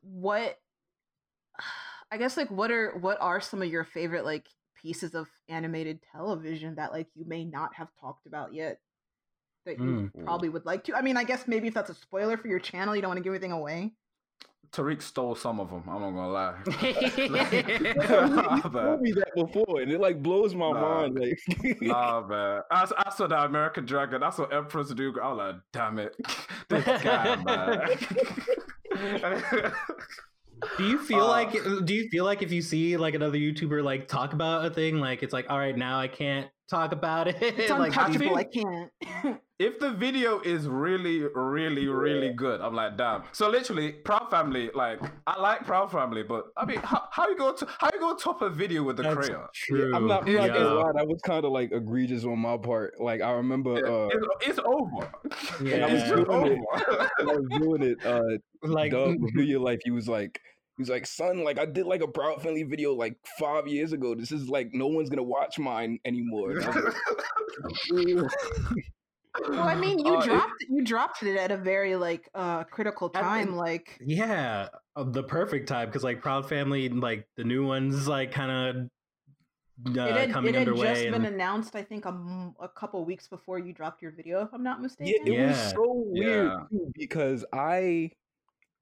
what i guess like what are what are some of your favorite like pieces of animated television that like you may not have talked about yet that you Mm. probably would like to i mean i guess maybe if that's a spoiler for your channel you don't want to give anything away Tariq stole some of them. I'm not gonna lie. you nah, told me that before, and it like blows my Nah. mind. Like, Nah, man. I, I saw the American Dragon. That's what Empress do. I was like, damn it, this guy, man. Do you feel Uh, like do you feel like if you see like another YouTuber like talk about a thing, like it's like, all right, now I can't talk about it. it's like, untouchable i think- can't if the video is really, really, really good, I'm like, damn. So literally, Proud Family, like, I like Proud Family, but I mean, how, how you go to how you go top a video with the That's creator? true. I'm not, I'm Yeah. not gonna that was kind of like egregious on my part. Like I remember uh, It's, it's over. Yeah. It's just over. when I was doing it. Uh, like Dub review your life. He was like, he was like, son, like I did like a Proud Family video like five years ago. This is like no one's gonna watch mine anymore. I well i mean you Uh, it- dropped you dropped it at a very like uh critical time think- like yeah, the perfect time because like Proud Family, like the new ones, like kind of uh, it had, coming it had underway. just been announced, I think, a, m- a couple weeks before you dropped your video, if I'm not mistaken. yeah, mistaken. it was so weird Yeah. too, because I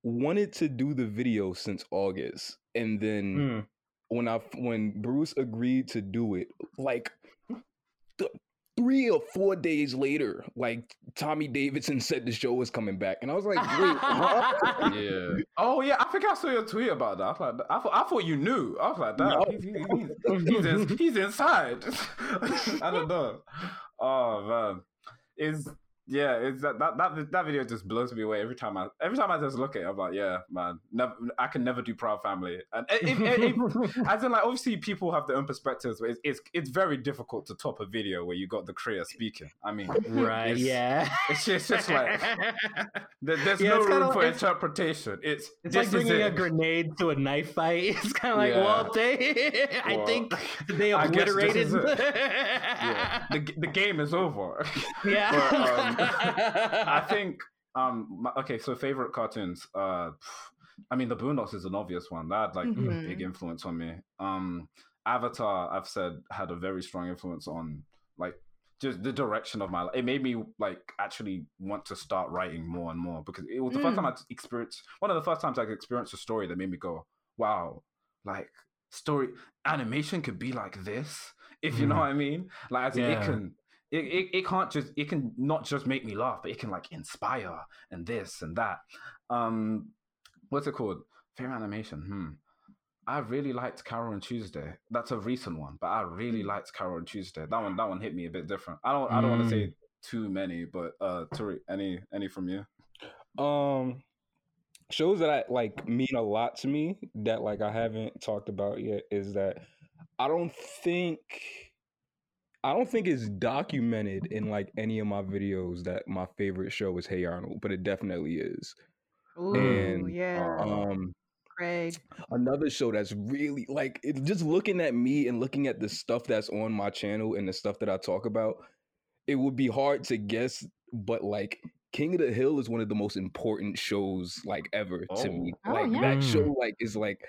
wanted to do the video since August, and then Mm. when I when Bruce agreed to do it, like th- three or four days later, like Tommy Davidson said the show was coming back, and I was like, wait, what? yeah. Oh yeah, I think I saw your tweet about that. I, was like, I thought I thought you knew. I was like, damn, No. he's, he's, he's, in- he's inside. I don't know. Oh man, is yeah, it's that, that that that video just blows me away every time I every time I just look at it. I'm like, yeah, man, never, I can never do Proud Family, and if, if, if, as in like obviously people have their own perspectives, but it's, it's it's very difficult to top a video where you got the creator speaking. I mean, right. it's- Yeah. it's just, it's just like there- there's Yeah, no room like- for interpretation. It's It's like bringing a grenade to a knife fight. It's kind of like, Yeah. well, they, I Well, think they I guess this obliterated. is it. yeah, the the game is over. Yeah. But, um, I think um my, okay. So favorite cartoons. Uh, I mean, the Boondocks is an obvious one. That had like a Mhm. big influence on me. Um, Avatar, I've said had a very strong influence on like just the direction of my life. It made me like actually want to start writing more and more because it was the first Mm. time I experienced one of the first times I experienced a story that made me go, "Wow, like story animation could be like this." If you know Mm. what I mean, like as in it can. It, it, it can't just it can not just make me laugh, but it can like inspire and this and that. Um, what's it called? Favorite animation. Hmm. I really liked Carole & Tuesday. That's a recent one, but I really liked Carole & Tuesday. That one, that one hit me a bit different. I don't, I don't want to say too many, but uh, Tariq, any, any from you? Um, shows that I like mean a lot to me that like I haven't talked about yet is that I don't think I don't think it's documented in like any of my videos that my favorite show is Hey Arnold, but it definitely is. Ooh, And, yeah, Um, Craig. another show that's really like it, just looking at me and looking at the stuff that's on my channel and the stuff that I talk about, it would be hard to guess, but like King of the Hill is one of the most important shows like ever to me. Oh, like yeah. that show like is like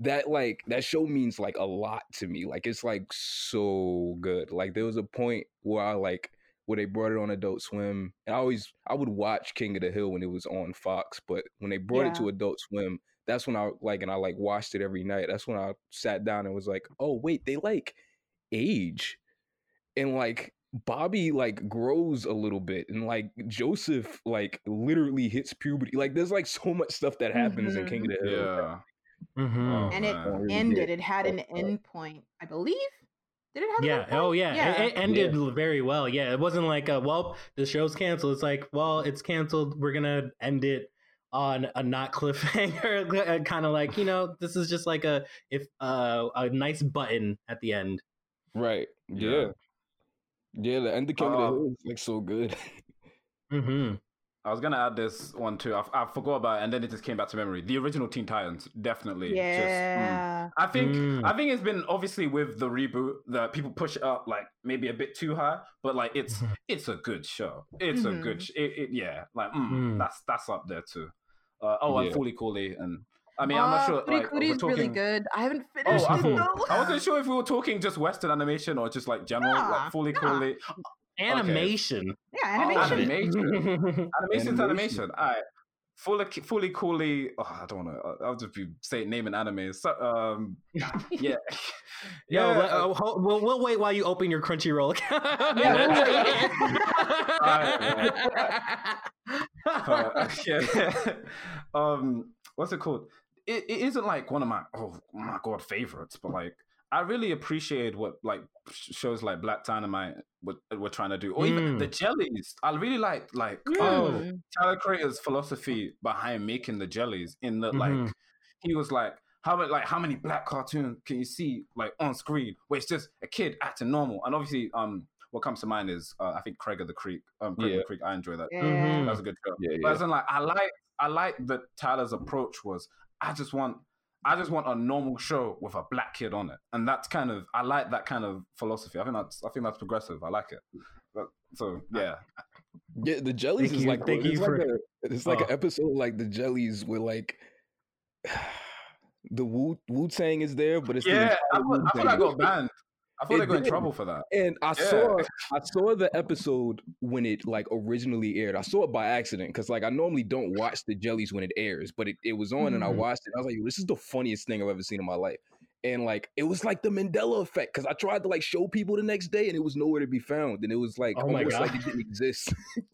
that like that show means like a lot to me. Like it's like so good. Like there was a point where I like where they brought it on Adult Swim. And I always I would watch King of the Hill when it was on Fox, but when they brought it to Adult Swim, that's when I like and I like watched it every night. That's when I sat down and was like, "Oh, wait, they like age." And like Bobby like grows a little bit and like Joseph like literally hits puberty. Like there's like so much stuff that happens in King of mm-hmm. the Hill. Yeah. Mhm. Oh, and it man. really ended. It had an Oh, end point, I believe. Did it have? an Yeah. end point? Oh, yeah. Yeah. It, it ended very well. Yeah. It wasn't like, a, well, the show's canceled. It's like, well, it's canceled. We're gonna end it on a not cliffhanger. kind of like, you know, this is just like a if uh, a nice button at the end. Right. Yeah. Yeah. Yeah, the end of King of Uh, the Hill is like so good. hmm I was gonna add this one too. I, I forgot about it, and then it just came back to memory. The original Teen Titans, definitely. Just, mm. Yeah. I think Mm. I think it's been obviously with the reboot that people push it up like maybe a bit too high, but like it's Mhm. it's a good show. It's a Mhm. good sh- it, it, yeah, like mm, Mm. that's that's up there too. Uh, oh, and Yeah. Fooly Cooly and I mean I'm not Uh, sure. Pretty Like, Cooley's we're talking, really good. I haven't Oh, finished I thought. I wasn't sure if we were talking just Western animation or just like general Nah, like Fully nah. Cooley. Animation. yeah, Oh, animation. animation. Animation's Animation. animation. All right. Fully, Fooly Cooly. Oh, I don't want to. I'll just be saying naming animes. So, um, yeah, Yo, yeah. let- uh, uh, hold- we'll, we'll wait while you open your Crunchyroll account. uh, yeah. um, what's it called? It, it isn't like one of my oh my god favorites, but like I really appreciate what like shows like Black Dynamite were, were trying to do, or even Mm. the jellies. I really like like um, Mm. Tyler Creator's philosophy behind making the jellies. In that, like, Mhm. he was like, how many like how many black cartoons can you see like on screen where it's just a kid acting normal? And obviously, um, what comes to mind is uh, I think Craig of the Creek. Um, Craig of Yeah. the Creek. I enjoy that. Yeah. Mhm. That's a good show. Yeah, But yeah. as in, like, I like I like that Tyler's approach was I just want. I just want a normal show with a black kid on it, and that's kind of I like that kind of philosophy. I think that's I think that's progressive. I like it. But, so yeah, Yeah, the jellies Thank is you- like thank it's you like for- a, it's like Oh. Uh. an episode like the jellies where like the Wu Wu Tang is there, but it's the yeah. I entire thought, I thought I got banned. I thought they got in trouble for that. And I Yeah. saw I saw the episode when it like originally aired. I saw it by accident because like I normally don't watch the jellies when it airs, but it, it was on and I Mhm. watched it. I was like, this is the funniest thing I've ever seen in my life. And like it was like the Mandela effect because I tried to like show people the next day and it was nowhere to be found. And it was like Oh my almost like it didn't exist.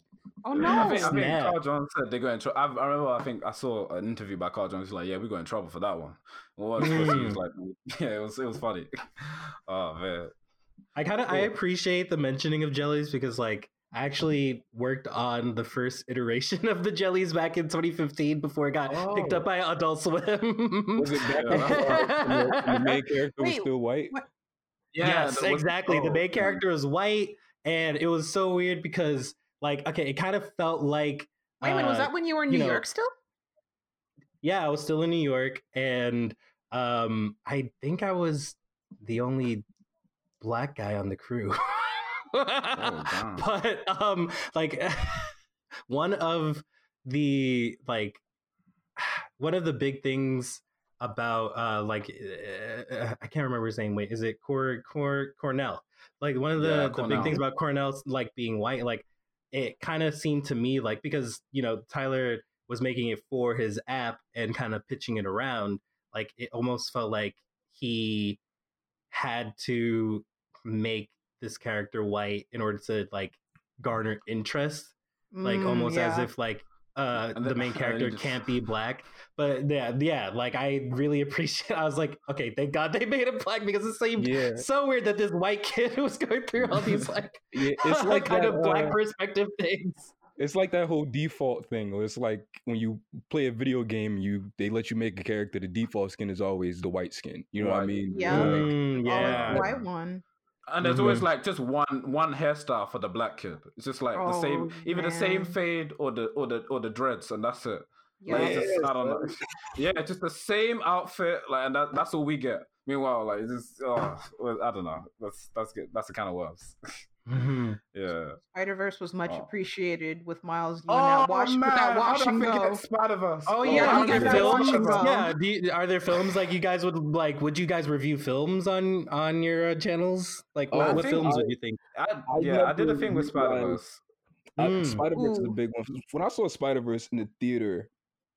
Oh I no! think, I think Snap. Carl Jones said they got in trouble. I, I remember, I think I saw an interview by Carl Jones. He's like, "Yeah, we got in trouble for that one." Well, because he was Mm. like, "Yeah, it was, it was funny." oh man, I kind of I appreciate the mentioning of jellies because like I actually worked on the first iteration of the jellies back in 2015 before it got picked Oh. up by Adult Swim. was it back Yeah, when, that's when the, the main character was still white? what- yeah, yes, that was- exactly. the oh, main character was white, and it was so weird because like okay, it kind of felt like Wait, wait, was uh, that when you were in you New know, York still? yeah, I was still in New York, and um, I think I was the only black guy on the crew. Oh, but um, like one of the like one of the big things about uh like uh, I can't remember his name. Wait, is it Cor Cor Cornell? Like one of the, Yeah, the big things about Cornell like being white, like it kind of seemed to me like because you know Tyler was making it for his app and kind of pitching it around, like it almost felt like he had to make this character white in order to like garner interest like Mm, almost as if like uh the main character just- can't be black but yeah yeah like i really appreciate i was like okay thank god they made him black because it seemed Yeah, so weird that this white kid was going through all these like yeah. It's like kind that, of black uh, perspective things It's like that whole default thing. Where it's like when you play a video game, you they let you make a character. The default skin is always the white skin. You know what I mean? Yeah. Like, Mm, yeah the white one. And there's always Mhm. like just one one hairstyle for the black kid. It's just like the same, Oh, either the same fade or the or the or the dreads, and that's it. Yeah. Like, it's just, Yes, I don't know. Yeah, just the same outfit, like, and that, that's all we get. Meanwhile, like, it's just, oh, I don't know. That's that's good. That's the kind of worse. Mhm. yeah. Spider Verse was much Oh. appreciated with Miles doing that wash with that wash and go. Spider Verse. Oh, yeah, are you there got that watch films? Yeah, do you, are there films like you guys would like? Would you guys review films on on your uh, channels? Like, Oh, what, what films I- would you think? I, I yeah, I did a thing with realized- Spider Verse. Mm. Spider Verse is a big one. When I saw Spider Verse in the theater,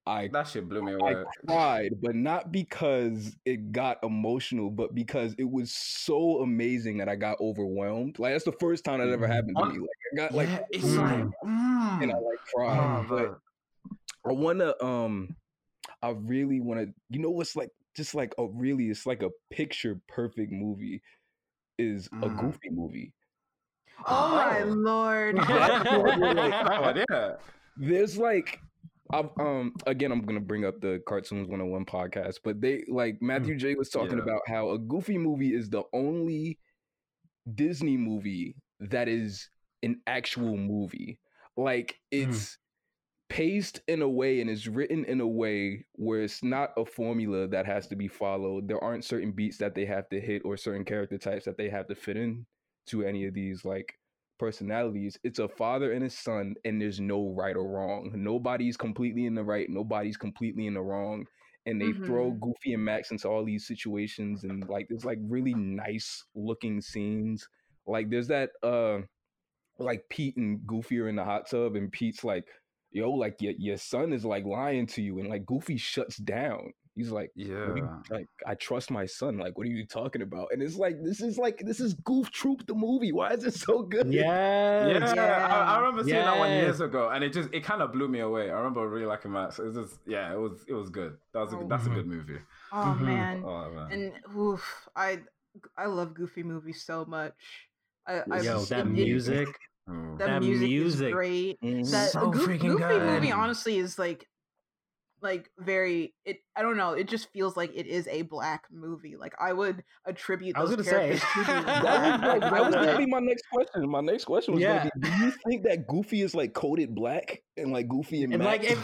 I That shit blew me I cried, but not because it got emotional, but because it was so amazing that I got overwhelmed. Like that's the first time that ever happened to me. Like I got like yeah, it's mm. like, mm. and I like cried. Oh, but. I wanna um I really wanna you know what's like just like a really it's like a picture perfect movie is a Mm. goofy movie. Oh my Oh. lord. oh, yeah. there's like I've, um again I'm gonna bring up the cartoons 101 podcast, but they like Matthew J was talking Yeah. about how a goofy movie is the only Disney movie that is an actual movie. Like Mm. it's paced in a way and is written in a way where it's not a formula that has to be followed. There aren't certain beats that they have to hit or certain character types that they have to fit in to any of these like personalities. It's a father and his son, and there's no right or wrong. Nobody's completely in the right, nobody's completely in the wrong. And they throw Goofy and Max into all these situations, and like there's like really nice looking scenes. Like there's that uh like Pete and Goofy are in the hot tub, and Pete's like, yo, like your your son is like lying to you, and like Goofy shuts down. He's like, what you- Yeah. like I trust my son. Like, what are you talking about? And it's like this is like this is Goof Troop the movie. Why is it so good? Yeah, Yeah, I, I remember seeing that one years ago, and it just it kind of blew me away. I remember really liking Max. It was just yeah, it was it was good. That was a, Oh. that's a Mhm. good movie. Oh Mhm. man. Oh man, And oof, I I love Goofy movies so much. I, I Yo, that it- music. Mm. that, that music, music. is great. Mhm. That So Goof- freaking Goofy movie honestly is like like very it I don't know, it just feels like it is a black movie. Like I would attribute I was gonna say. characters to That was, like, Like, that was gonna be my next question. My next question was Yeah. gonna be: Do you think that Goofy is like coded black and like Goofy and, and like if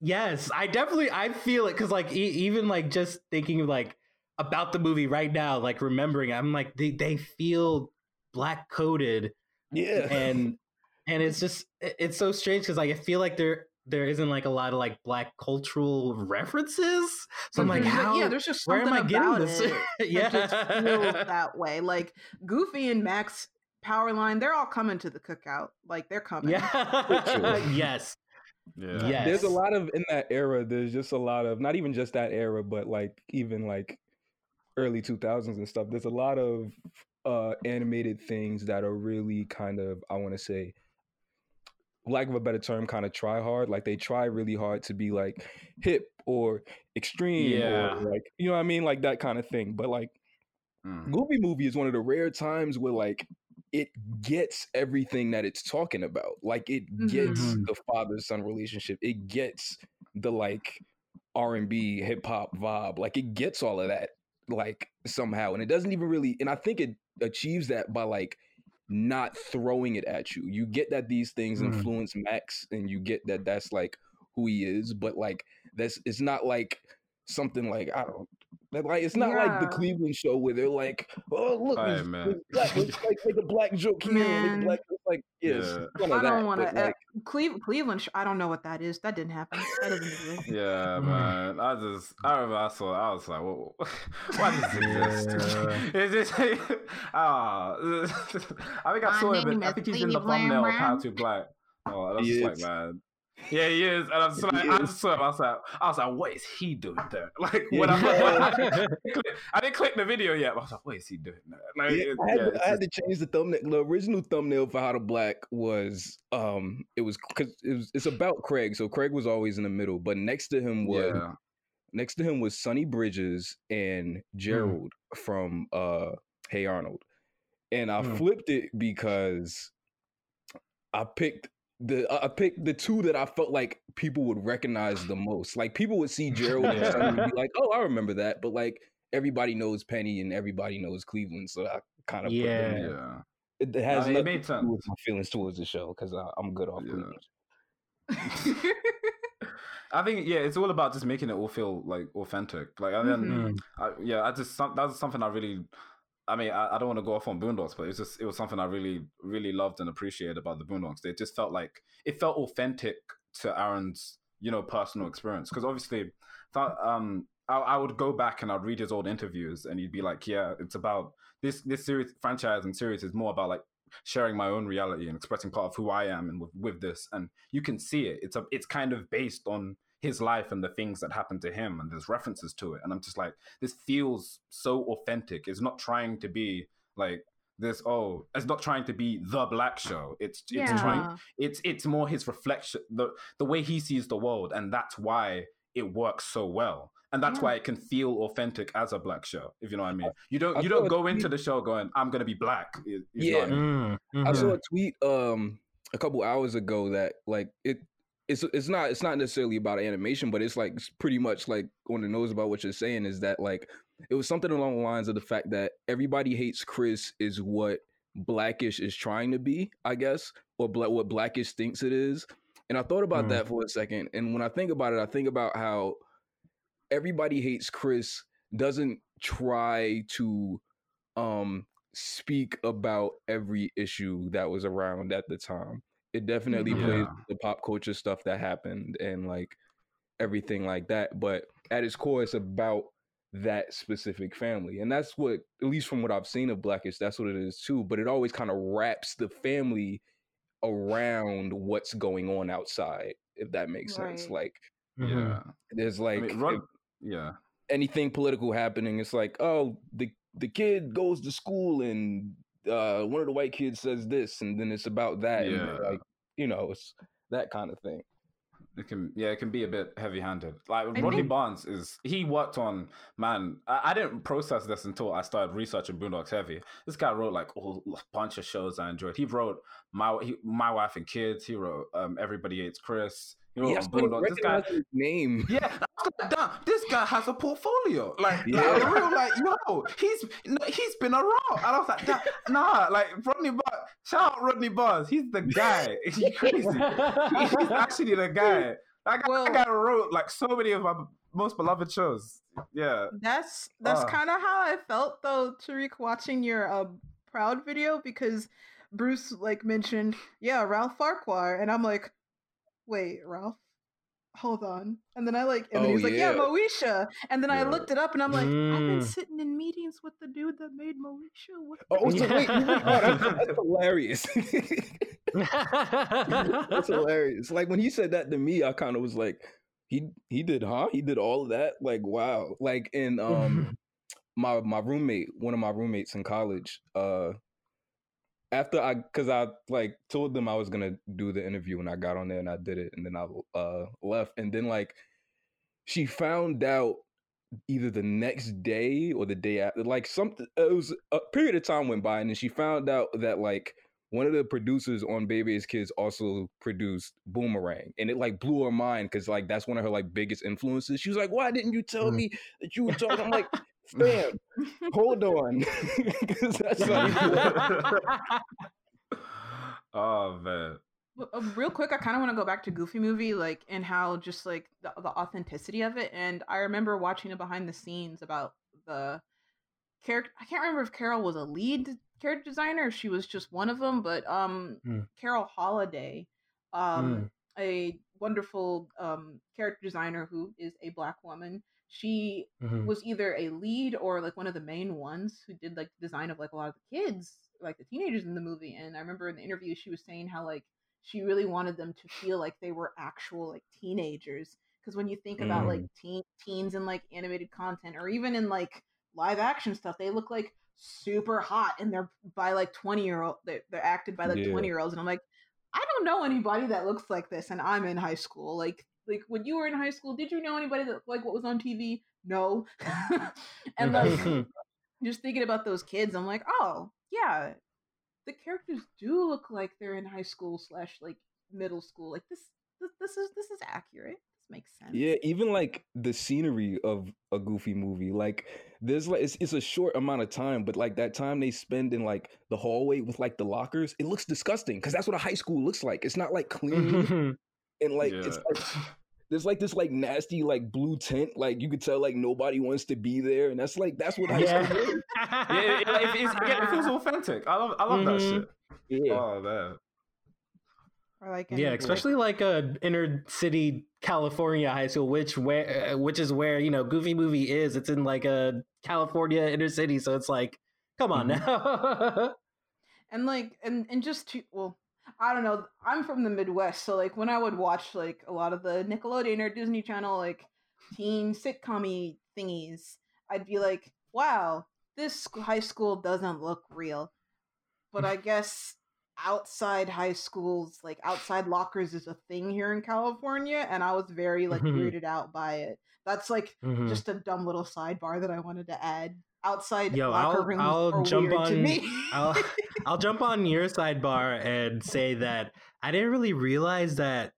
yes i definitely i feel it because like e- even like just thinking like about the movie right now like remembering i'm like they, they feel black coded yeah, and and it's just it's so strange because like i feel like they're there isn't like a lot of like black cultural references. So I'm like, There's, how? yeah, there's just where am I getting about this? it yeah, that just feels that way. Like Goofy and Max Powerline, they're all coming to the cookout. Like they're coming. yeah, yes, Yeah. yes. There's a lot of in that era. There's just a lot of not even just that era, but like even like early 2000s and stuff. There's a lot of uh animated things that are really kind of I want to say lack of a better term kind of try hard like they try really hard to be like hip or extreme Yeah. or like you know what i mean like that kind of thing but like Mm. Goofy movie is one of the rare times where like it gets everything that it's talking about. Like it gets Mhm. the father son relationship. It gets the like R and B hip hop vibe. Like it gets all of that like somehow, and it doesn't even really. And I think it achieves that by like not throwing it at you. You get that these things Mm. influence Max, and you get that that's like who he is. But like that's it's not like something like I don't. That, Like it's not like the Cleveland show where they're like, "Oh, look, Hey, this, man. black, let's like make a black joke here, and make Man. black like yes." Yeah. none I don't want to. like, Cleve- Cleveland. sh- I don't know what that is. That didn't happen. That doesn't exist. Yeah, Mm. man. I just, I remember I saw, I was like, whoa, why does this exist? Yeah. It's just, ah, I think I saw him. I think he's in the thumbnail of How to Black. Oh, and I just like, man. Yeah, he is. And I'm just like, I just saw him. I was like, I was like, what is he doing there? Like, Yeah, when I, didn't click, I didn't click the video yet. I was like, what is he doing there? Like, Yeah, it- I, had yeah, to, I had to change the thumbnail. The original thumbnail for How to Black was um, it was because it was it's about Craig. So Craig was always in the middle, but next to him was next to him was Sonny Bridges and Gerald from uh Hey Arnold. And I Hmm. flipped it because I picked the I I picked the two that I felt like people would recognize the most. Like people would see Gerald and Yeah. Sonny and be like, "Oh, I remember that," but like everybody knows Penny and everybody knows Cleveland, so I kind of put them Yeah. It, it has I mean, it made to sense. do with my feelings towards the show because I'm good off Yeah. Cleveland. I think yeah, it's all about just making it all feel like authentic. Like and then Mhm. Mm. I, yeah, I just some, that was something I really. I mean, I, I don't want to go off on Boondocks, but it's just it was something I really really loved and appreciated about the Boondocks. It just felt like it felt authentic to Aaron's you know personal experience. Because obviously, th- um, I, I would go back and I'd read his old interviews and he'd be like, yeah, it's about this this series franchise and series is more about like sharing my own reality and expressing part of who I am and with, with this. And you can see it. It's a it's kind of based on his life and the things that happened to him and there's references to it and I'm just like this feels so authentic it's not trying to be like this oh it's not trying to be the black show it's it's trying it's it's more his reflection the the way he sees the world and that's why it works so well and that's Yeah. why it can feel authentic as a black show if you know what i mean you don't I you don't go tweet- into the show going i'm gonna be black you, you know I mean? Mm. I saw Mhm. a tweet um a couple hours ago that like it it's it's not it's not necessarily about animation, but it's like it's pretty much like on the nose about what you're saying is that like it was something along the lines of the fact that everybody hates Chris is what Blackish is trying to be, I guess, or bla- what Blackish thinks it is. And I thought about Mm. that for a second, and when I think about it, I think about how everybody hates Chris doesn't try to um speak about every issue that was around at the time. It definitely Mhm. plays the pop culture stuff that happened and like everything like that. But at its core, it's about that specific family. And that's what, at least from what I've seen of Blackish, that's what it is too. But it always kind of wraps the family around what's going on outside, if that makes sense. Right. Like Mhm. yeah there's i like mean if- yeah anything political happening, it's like, oh, the the kid goes to school and uh, one of the white kids says this, and then it's about that, and Yeah. like you know, it's that kind of thing. it can yeah it can be a bit heavy handed like I rodney think- barnes is he worked on man I, I didn't process this until i started researching boondocks heavy. This guy wrote like a bunch of shows i enjoyed. He wrote my he, my wife and kids he wrote um everybody hates chris he wrote Yeah, I on this guy his name. Yeah, I was like, damn, this guy has a portfolio. Like, Yeah. like real, like, yo, he's no, he's been around. And I was like, damn, nah, like Rodney Bar, shout out Rodney Barnes. He's the guy. He's crazy. He's actually the guy. That guy, Well- that guy wrote like so many of my most beloved shows. Yeah. That's that's Ah. kind of how I felt though, Tariq, watching your uh, proud video because Bruce like mentioned, yeah, Ralph Farquhar, and I'm like, wait, Ralph hold on. And then I like, and then Oh, he was like, yeah, yeah. Moesha. And then I looked it up and I'm like, I've been Mm. sitting in meetings with the dude that made Moesha. What Oh, so wait, oh, that's, that's hilarious. that's hilarious. Like when he said that to me, I kind of was like, he he did, huh? He did all of that. Like wow. Like in um my my roommate, one of my roommates in college, uh, after I, cause I like told them I was gonna do the interview and I got on there and I did it and then I uh left and then like she found out either the next day or the day after like something it was a period of time went by and then she found out that like one of the producers on Baby Is Kids also produced Boomerang, and it like blew her mind because like that's one of her like biggest influences. She was like, "Why didn't you tell Mm. me that you were talking?" I'm like, "Fam, hold on," 'Cause that's like oh man. Uh, real quick, I kind of want to go back to Goofy movie, like, and how just like the, the authenticity of it. And I remember watching a behind the scenes about the character. I can't remember if Carole was a lead character designer, or she was just one of them. But um, Hmm. Carole Holliday, um, a wonderful um character designer who is a black woman. She Mhm. was either a lead or like one of the main ones who did like the design of like a lot of the kids, like the teenagers in the movie. And I remember in the interview she was saying how like she really wanted them to feel like they were actual like teenagers. Because when you think about like teen teens in like animated content or even in like live action stuff, they look like super hot and they're by like twenty year old. They're, they're acted by like Yeah. twenty year olds, and I'm like, I don't know anybody that looks like this, and I'm in high school. Like like when you were in high school, did you know anybody that like what was on TV? No. and like mm-hmm. just thinking about those kids, I'm like, oh yeah, the characters do look like they're in high school slash like middle school. Like this, this, this is this is accurate. This makes sense. Yeah, even like the scenery of a goofy movie, like there's like it's, it's a short amount of time, but like that time they spend in like the hallway with like the lockers, it looks disgusting because that's what a high school looks like. It's not like clean mm-hmm. and like it's like there's like this like nasty like blue tint, like you could tell like nobody wants to be there, and that's like that's what high yeah. school is. yeah, it, it, it, it's- again, it feels authentic. I love, I love that Mhm. shit. Yeah. Oh man. Or like yeah, especially like a inner city California high school, which where uh, which is where you know Goofy movie is. It's in like a California inner city, so it's like, come on Mhm. now. and like and and just to well i don't know i'm from the midwest so like when i would watch like a lot of the nickelodeon or disney channel like teen sitcom thingies i'd be like wow this high school doesn't look real. But i guess outside high schools like outside lockers is a thing here in california and i was very like weirded out by it. That's like Mhm. just a dumb little sidebar that i wanted to add outside Yo, locker I'll- rooms I'll jump on- me I'll I'll jump on your sidebar and say that I didn't really realize that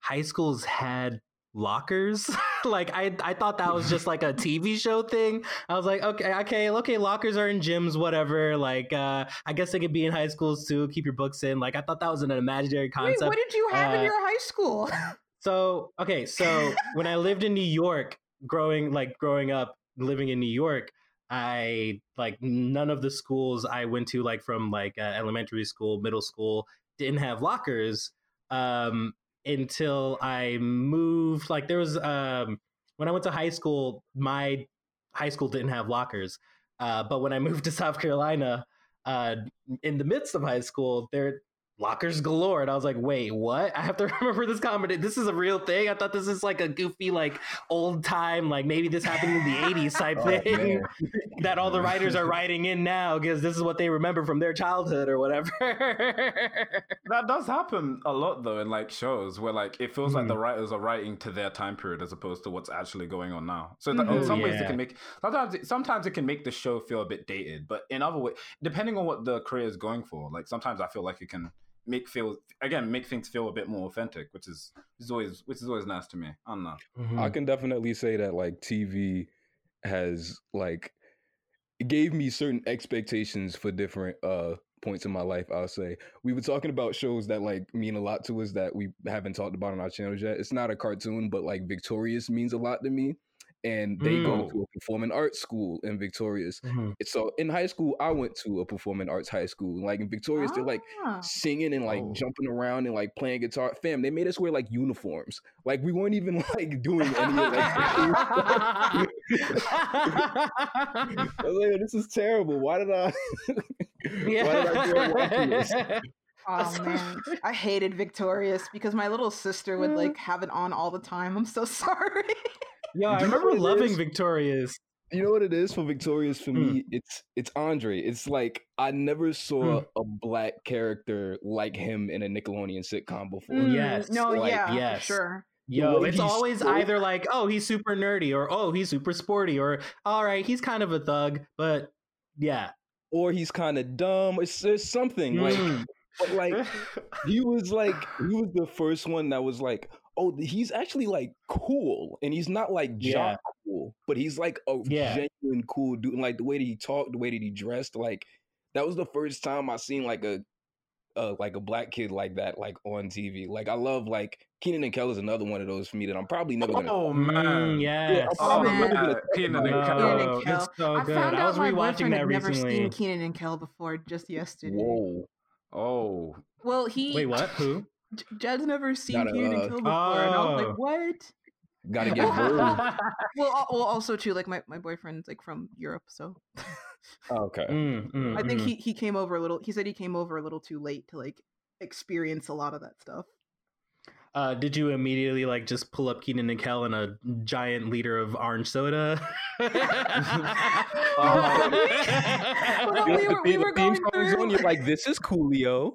high schools had lockers. like I I thought that was just like a TV show thing. I was like, okay, okay, okay, lockers are in gyms, whatever. Like uh I guess they could be in high schools too, keep your books in. Like I thought that was an imaginary Wait, concept. what did you have in Uh, your high school? So okay, so when I lived in New York, growing like growing up, living in New York, I like none of the schools I went to, like from like uh, elementary school, middle school, didn't have lockers um, until I moved. Like there was um, when I went to high school, my high school didn't have lockers, uh, but when I moved to South Carolina, uh, in the midst of high school, there lockers galore and i was like wait what i have to remember this comedy this is a real thing i thought this is like a goofy like old time like maybe this happened in the 80s type Oh, thing man. that all the writers are writing in now because this is what they remember from their childhood or whatever That does happen a lot though in like shows where like it feels like Mhm. the writers are writing to their time period as opposed to what's actually going on now. So that, Mhm. in some ways it can make sometimes it, sometimes it can make the show feel a bit dated, but in other ways, depending on what the creator is going for, like sometimes I feel like it can make feel again make things feel a bit more authentic, which is is always which is always nice to me. I don't know. Mm-hmm. I can definitely say that like TV has like it gave me certain expectations for different uh points in my life, I'll say. We were talking about shows that like mean a lot to us that we haven't talked about on our channel yet. It's not a cartoon, but like Victorious means a lot to me. And they go Mm. to a performing arts school in Victorious. Mhm. So in high school, I went to a performing arts high school. Like in Victorious, they're like Ah. singing and like Oh. jumping around and like playing guitar. Fam, they made us wear like uniforms. Like we weren't even like doing any of that. I was like, this is terrible. Why did I? Why did I? Oh man, I hated Victorious because my little sister would like have it on all the time. I'm so sorry. Yo, I Do you know remember loving is? Victorious. You know what it is for Victorious for Hmm. me? It's it's Andre. It's like I never saw a black character like him in a Nickelodeon sitcom before. Mm, Yes, No, like, yeah, yes. for sure. Yo, it's always spoke- either like, oh, he's super nerdy, or oh, he's super sporty, or all right, he's kind of a thug, but yeah. Or he's kind of dumb. It's, it's something like, Mm. but like he was like he was the first one that was like, oh, he's actually like cool, and he's not like Yeah. jock cool, but he's like a Yeah. genuine cool dude. And like the way that he talked, the way that he dressed, like that was the first time I seen like a. Uh, like a black kid like that, like on TV. Like I love like Keenan and Kel is another one of those for me that I'm probably never gonna. Oh Mm, man. yes. I'm Oh probably man. never gonna. Keenan and No, Kel. Keenan and Kel. it's so I good. found I out was my rewatching boyfriend that had never seen Keenan and Kel before just yesterday. Whoa. Oh. Well, he Wait, what? Who? J- Jed's never seen Gotta, Keenan uh, and Kel before, and I was Oh. like, what? Gotta get bold. Well, well, also too, like my, my boyfriend's like from Europe, so okay. Mm, mm, I think mm. he he came over a little. He said he came over a little too late to like experience a lot of that stuff. Uh, did you immediately like just pull up Keenan and Kel and a giant liter of orange soda? Well, You we have were- we were going through- on, You're like, this is Coolio.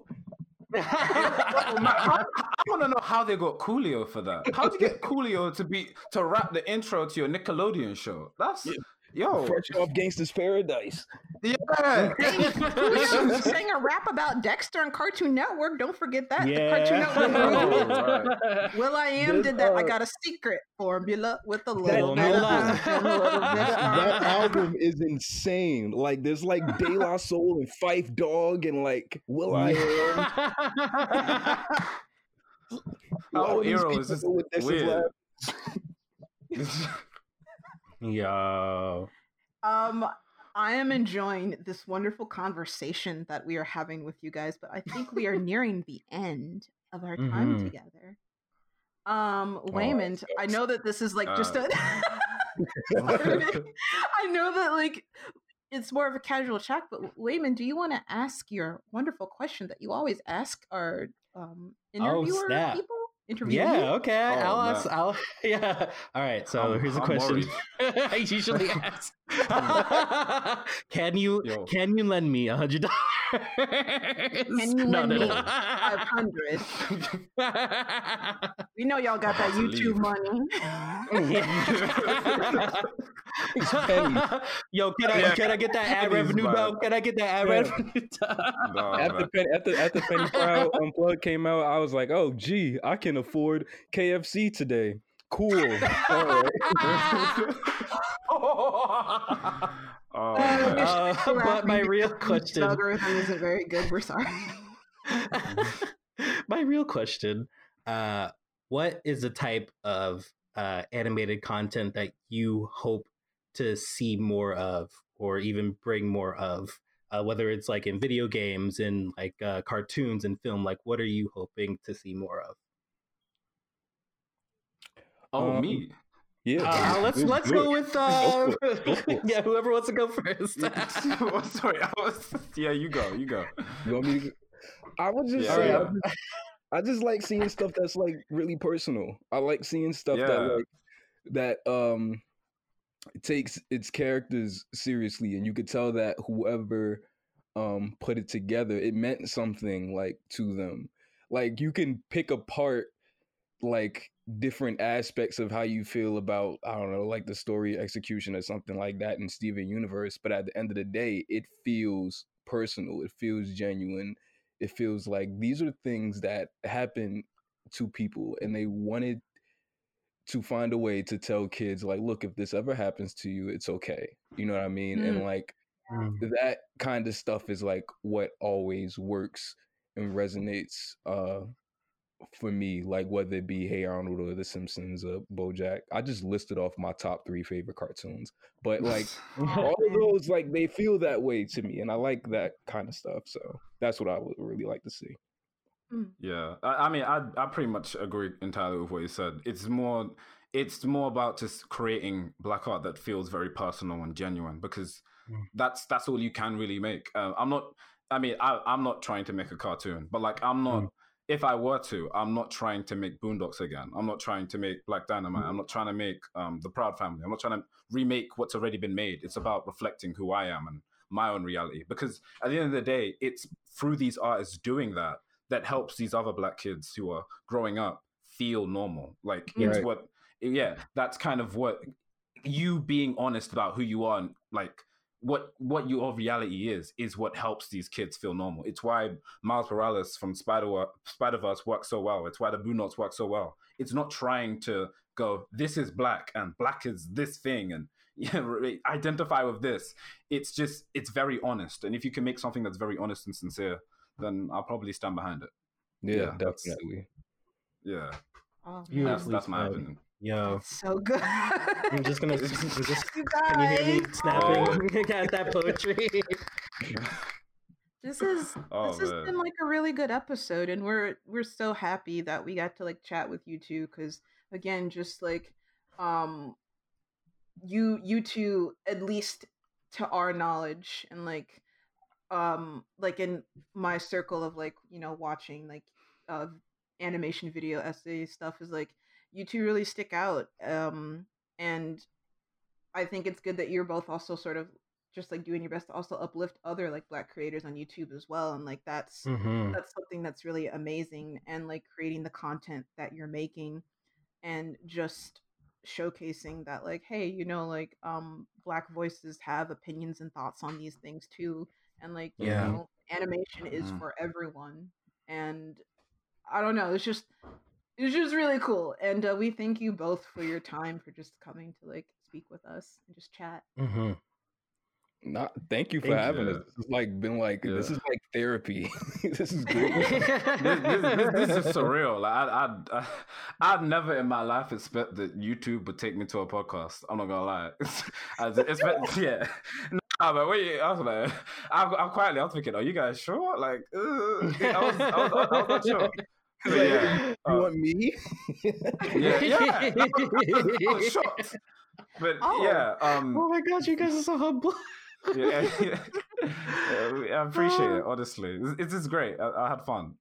I, want to know how they got Coolio for that. How would you get Coolio to be to rap the intro to your Nickelodeon show? That's yo, Fresh off Gangsta's Paradise. yeah. Coolio sang a rap about Dexter on Cartoon Network. Don't forget that. The Cartoon yeah. Network. Oh, Will I am This, did that. I uh, got a secret formula with a little bit Formula. of and a little bit of That album is insane. Like, there's like De La Soul and Phife Dawg and like Will I Am. Our these era people was just go with this is weird. Yo. Um, I am enjoying this wonderful conversation that we are having with you guys, but I think we are nearing the end of our time Mhm. together. Um, Oh, Waymond, I know that this is like just Uh. a. Sorry. I know that like it's more of a casual chat, but Waymond, do you want to ask your wonderful question that you always ask our um interviewer snap. people? Interview Yeah, okay. Oh, I'll man. ask. I'll, yeah. All right. So I'm- here's a I'm question. I usually ask. can you Yo. can you lend me a hundred dollars? Can you lend me five hundred? We know y'all got that YouTube leave. money. Yo, can I Yeah, can I get that ad pennies, revenue man. though? Can I get that ad Yeah. revenue? No, After man. Penny, after, after Penny Proud Unplugged came out, I was like, oh, gee, I can afford KFC today. Cool. Oh, Uh, man. we should but my real question. algorithm isn't very good. We're sorry. my real question uh what is the type of uh animated content that you hope to see more of or even bring more of uh, whether it's like in video games in like uh, cartoons and film like what are you hoping to see more of oh, um, me. Yeah. uh, let's Let's let's do go with uh Go. Go yeah whoever wants to go first Oh, Sorry, I was. Yeah, you go. You go. You want me to? I would just Yeah, say, yeah. I just- I just like seeing stuff that's like really personal. I like seeing stuff Yeah. that like that um takes its characters seriously, and you could tell that whoever um put it together, it meant something like to them. Like you can pick apart like different aspects of how you feel about I don't know, like the story execution or something like that in Steven Universe, but at the end of the day, it feels personal. It feels genuine. It feels like these are things that happen to people and they wanted to find a way to tell kids like look if this ever happens to you it's okay you know what i mean and like Mm. that kind of stuff is like what always works and resonates uh for me, like whether it be Hey Arnold or The Simpsons or BoJack. I just listed off my top three favorite cartoons, but like all of those, like they feel that way to me, and I like that kind of stuff. So that's what I would really like to see. Yeah, I, I mean, I I pretty much agree entirely with what you said. It's more it's more about just creating black art that feels very personal and genuine because Mm. that's that's all you can really make. Uh, I'm not. I mean, I, I'm not trying to make a cartoon, but like I'm not. Mm. If I were to, I'm not trying to make Boondocks again. I'm not trying to make Black Dynamite. I'm not trying to make um, the Proud Family. I'm not trying to remake what's already been made. It's about reflecting who I am and my own reality. Because at the end of the day, it's through these artists doing that that helps these other black kids who are growing up feel normal. Like it's what, yeah, that's kind of what you being honest about who you are, and like what what your reality is, is what helps these kids feel normal. It's why Miles Morales from Spider Spider Verse works so well. It's why the Boondocks work so well. It's not trying to go, this is black and black is this thing and yeah, identify with this. It's just it's very honest, and if you can make something that's very honest and sincere, then I'll probably stand behind it. Yeah, Yeah, that's- definitely. Yeah, Oh, that's, that's my said. opinion. Yo, that's so good. I'm just gonna. Just, You can you hear me guys, snapping at that poetry? This is Oh, this has man. been like a really good episode, and we're we're so happy that we got to like chat with you two. Because again, just like um, you you two at least to our knowledge, and like um like in my circle of like you know watching like uh animation video essay stuff is like you two really stick out um and i think it's good that you're both also sort of just like doing your best to also uplift other like black creators on youtube as well and like that's mm-hmm. that's something that's really amazing and like creating the content that you're making and just showcasing that like hey you know like um black voices have opinions and thoughts on these things too and like you know animation is Mhm. for everyone and i don't know it's just it's just really cool and uh, we thank you both for your time for just coming to like speak with us and just chat Mm-hmm. Not, thank you for Thank having you. us. This has like been like this is like therapy. this is great. this, this, this, this is surreal. Like I, I, I, I'd never in my life expect that YouTube would take me to a podcast. I'm not gonna lie. I was expect, yeah. Nah, but wait, I was like, I'm, I'm quietly, I was thinking, are you guys sure? Like, uh, I was, I was, I was, I was not sure. But yeah, you uh, want me? yeah, yeah. I was, I was shocked. But Oh. yeah, um, Oh my god, you guys are so humble. yeah, yeah. I appreciate it. Honestly, it's, it's great. I, I had fun.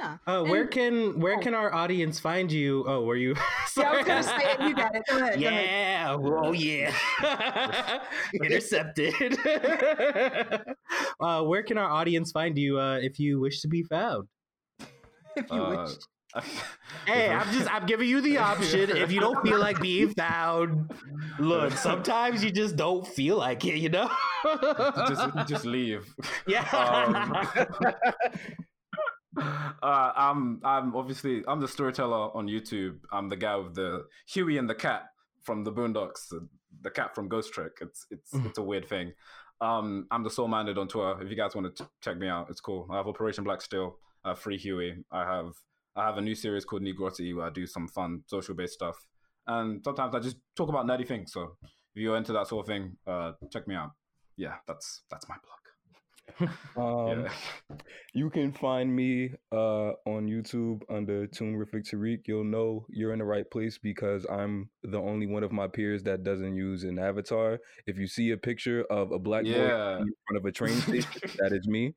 yeah Uh, where can where oh. can our audience find you? Oh, were you? yeah i was gonna say it you got it go ahead, go ahead. Yeah. Oh yeah. Intercepted. uh, where can our audience find you uh, if you wish to be found? If you Uh, wish Hey, I'm just I'm giving you the option. If you don't feel like being found, look, sometimes you just don't feel like it, you know? just, just leave. yeah. uh, I'm I'm obviously I'm the storyteller on YouTube. I'm the guy with the Huey and the cat from the Boondocks, the, the cat from Ghost Trick. It's it's Mhm. it's a weird thing. Um, I'm the Soul Minded on Twitter. If you guys want to check me out, it's cool. I have Operation Black Steel. Have Free Huey. I have I have a new series called Negrotti where I do some fun social based stuff, and sometimes I just talk about nerdy things. So if you're into that sort of thing, uh, check me out. Yeah, that's that's my blog. Um, yeah. You can find me uh, on YouTube under Toonrific Tariq. You'll know you're in the right place because I'm the only one of my peers that doesn't use an avatar. If you see a picture of a black boy in front of a train station, that is me.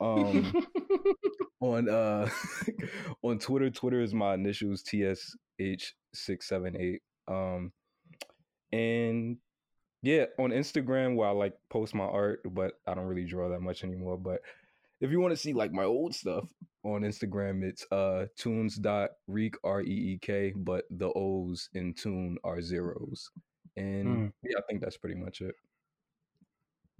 Um, on uh, on Twitter, Twitter is my initials TSH six seven eight. Um, and yeah, on Instagram where I like post my art, but I don't really draw that much anymore. But if you want to see like my old stuff on Instagram, it's uh tunes.reek R E E K, but the O's in tune are zeros. And Mm. yeah, I think that's pretty much it.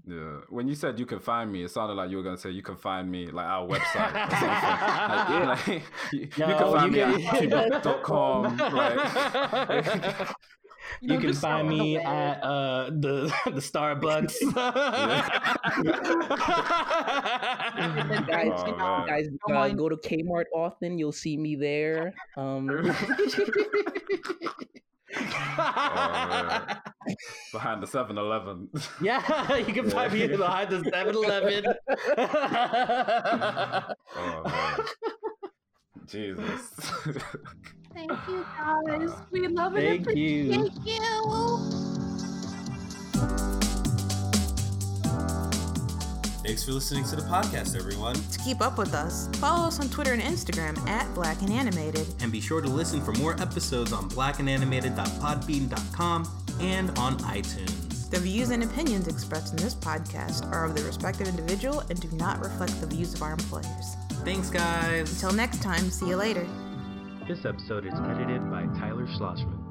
Yeah. When you said you can find me, it sounded like you were gonna say you can find me like our website or something. like, like, you, you can find you me can- at youtube.com. Like, You, know, can find me aware. at uh, the the Starbucks. guys, Oh, you man. guys uh, go to Kmart often. You'll see me there. Um, Oh, man. Behind the 7 Eleven. yeah, you can find me behind the 7-Eleven. Oh. Jesus. Thank you guys. We love it. Thank you. Thank you. Thanks for listening to the podcast, everyone. To keep up with us, follow us on Twitter and Instagram at Black and Animated. And be sure to listen for more episodes on blackandanimated.podbean.com and on iTunes. The views and opinions expressed in this podcast are of the respective individual and do not reflect the views of our employers. Thanks, guys. Until next time, see you later. This episode is edited by Tyler Schlossman.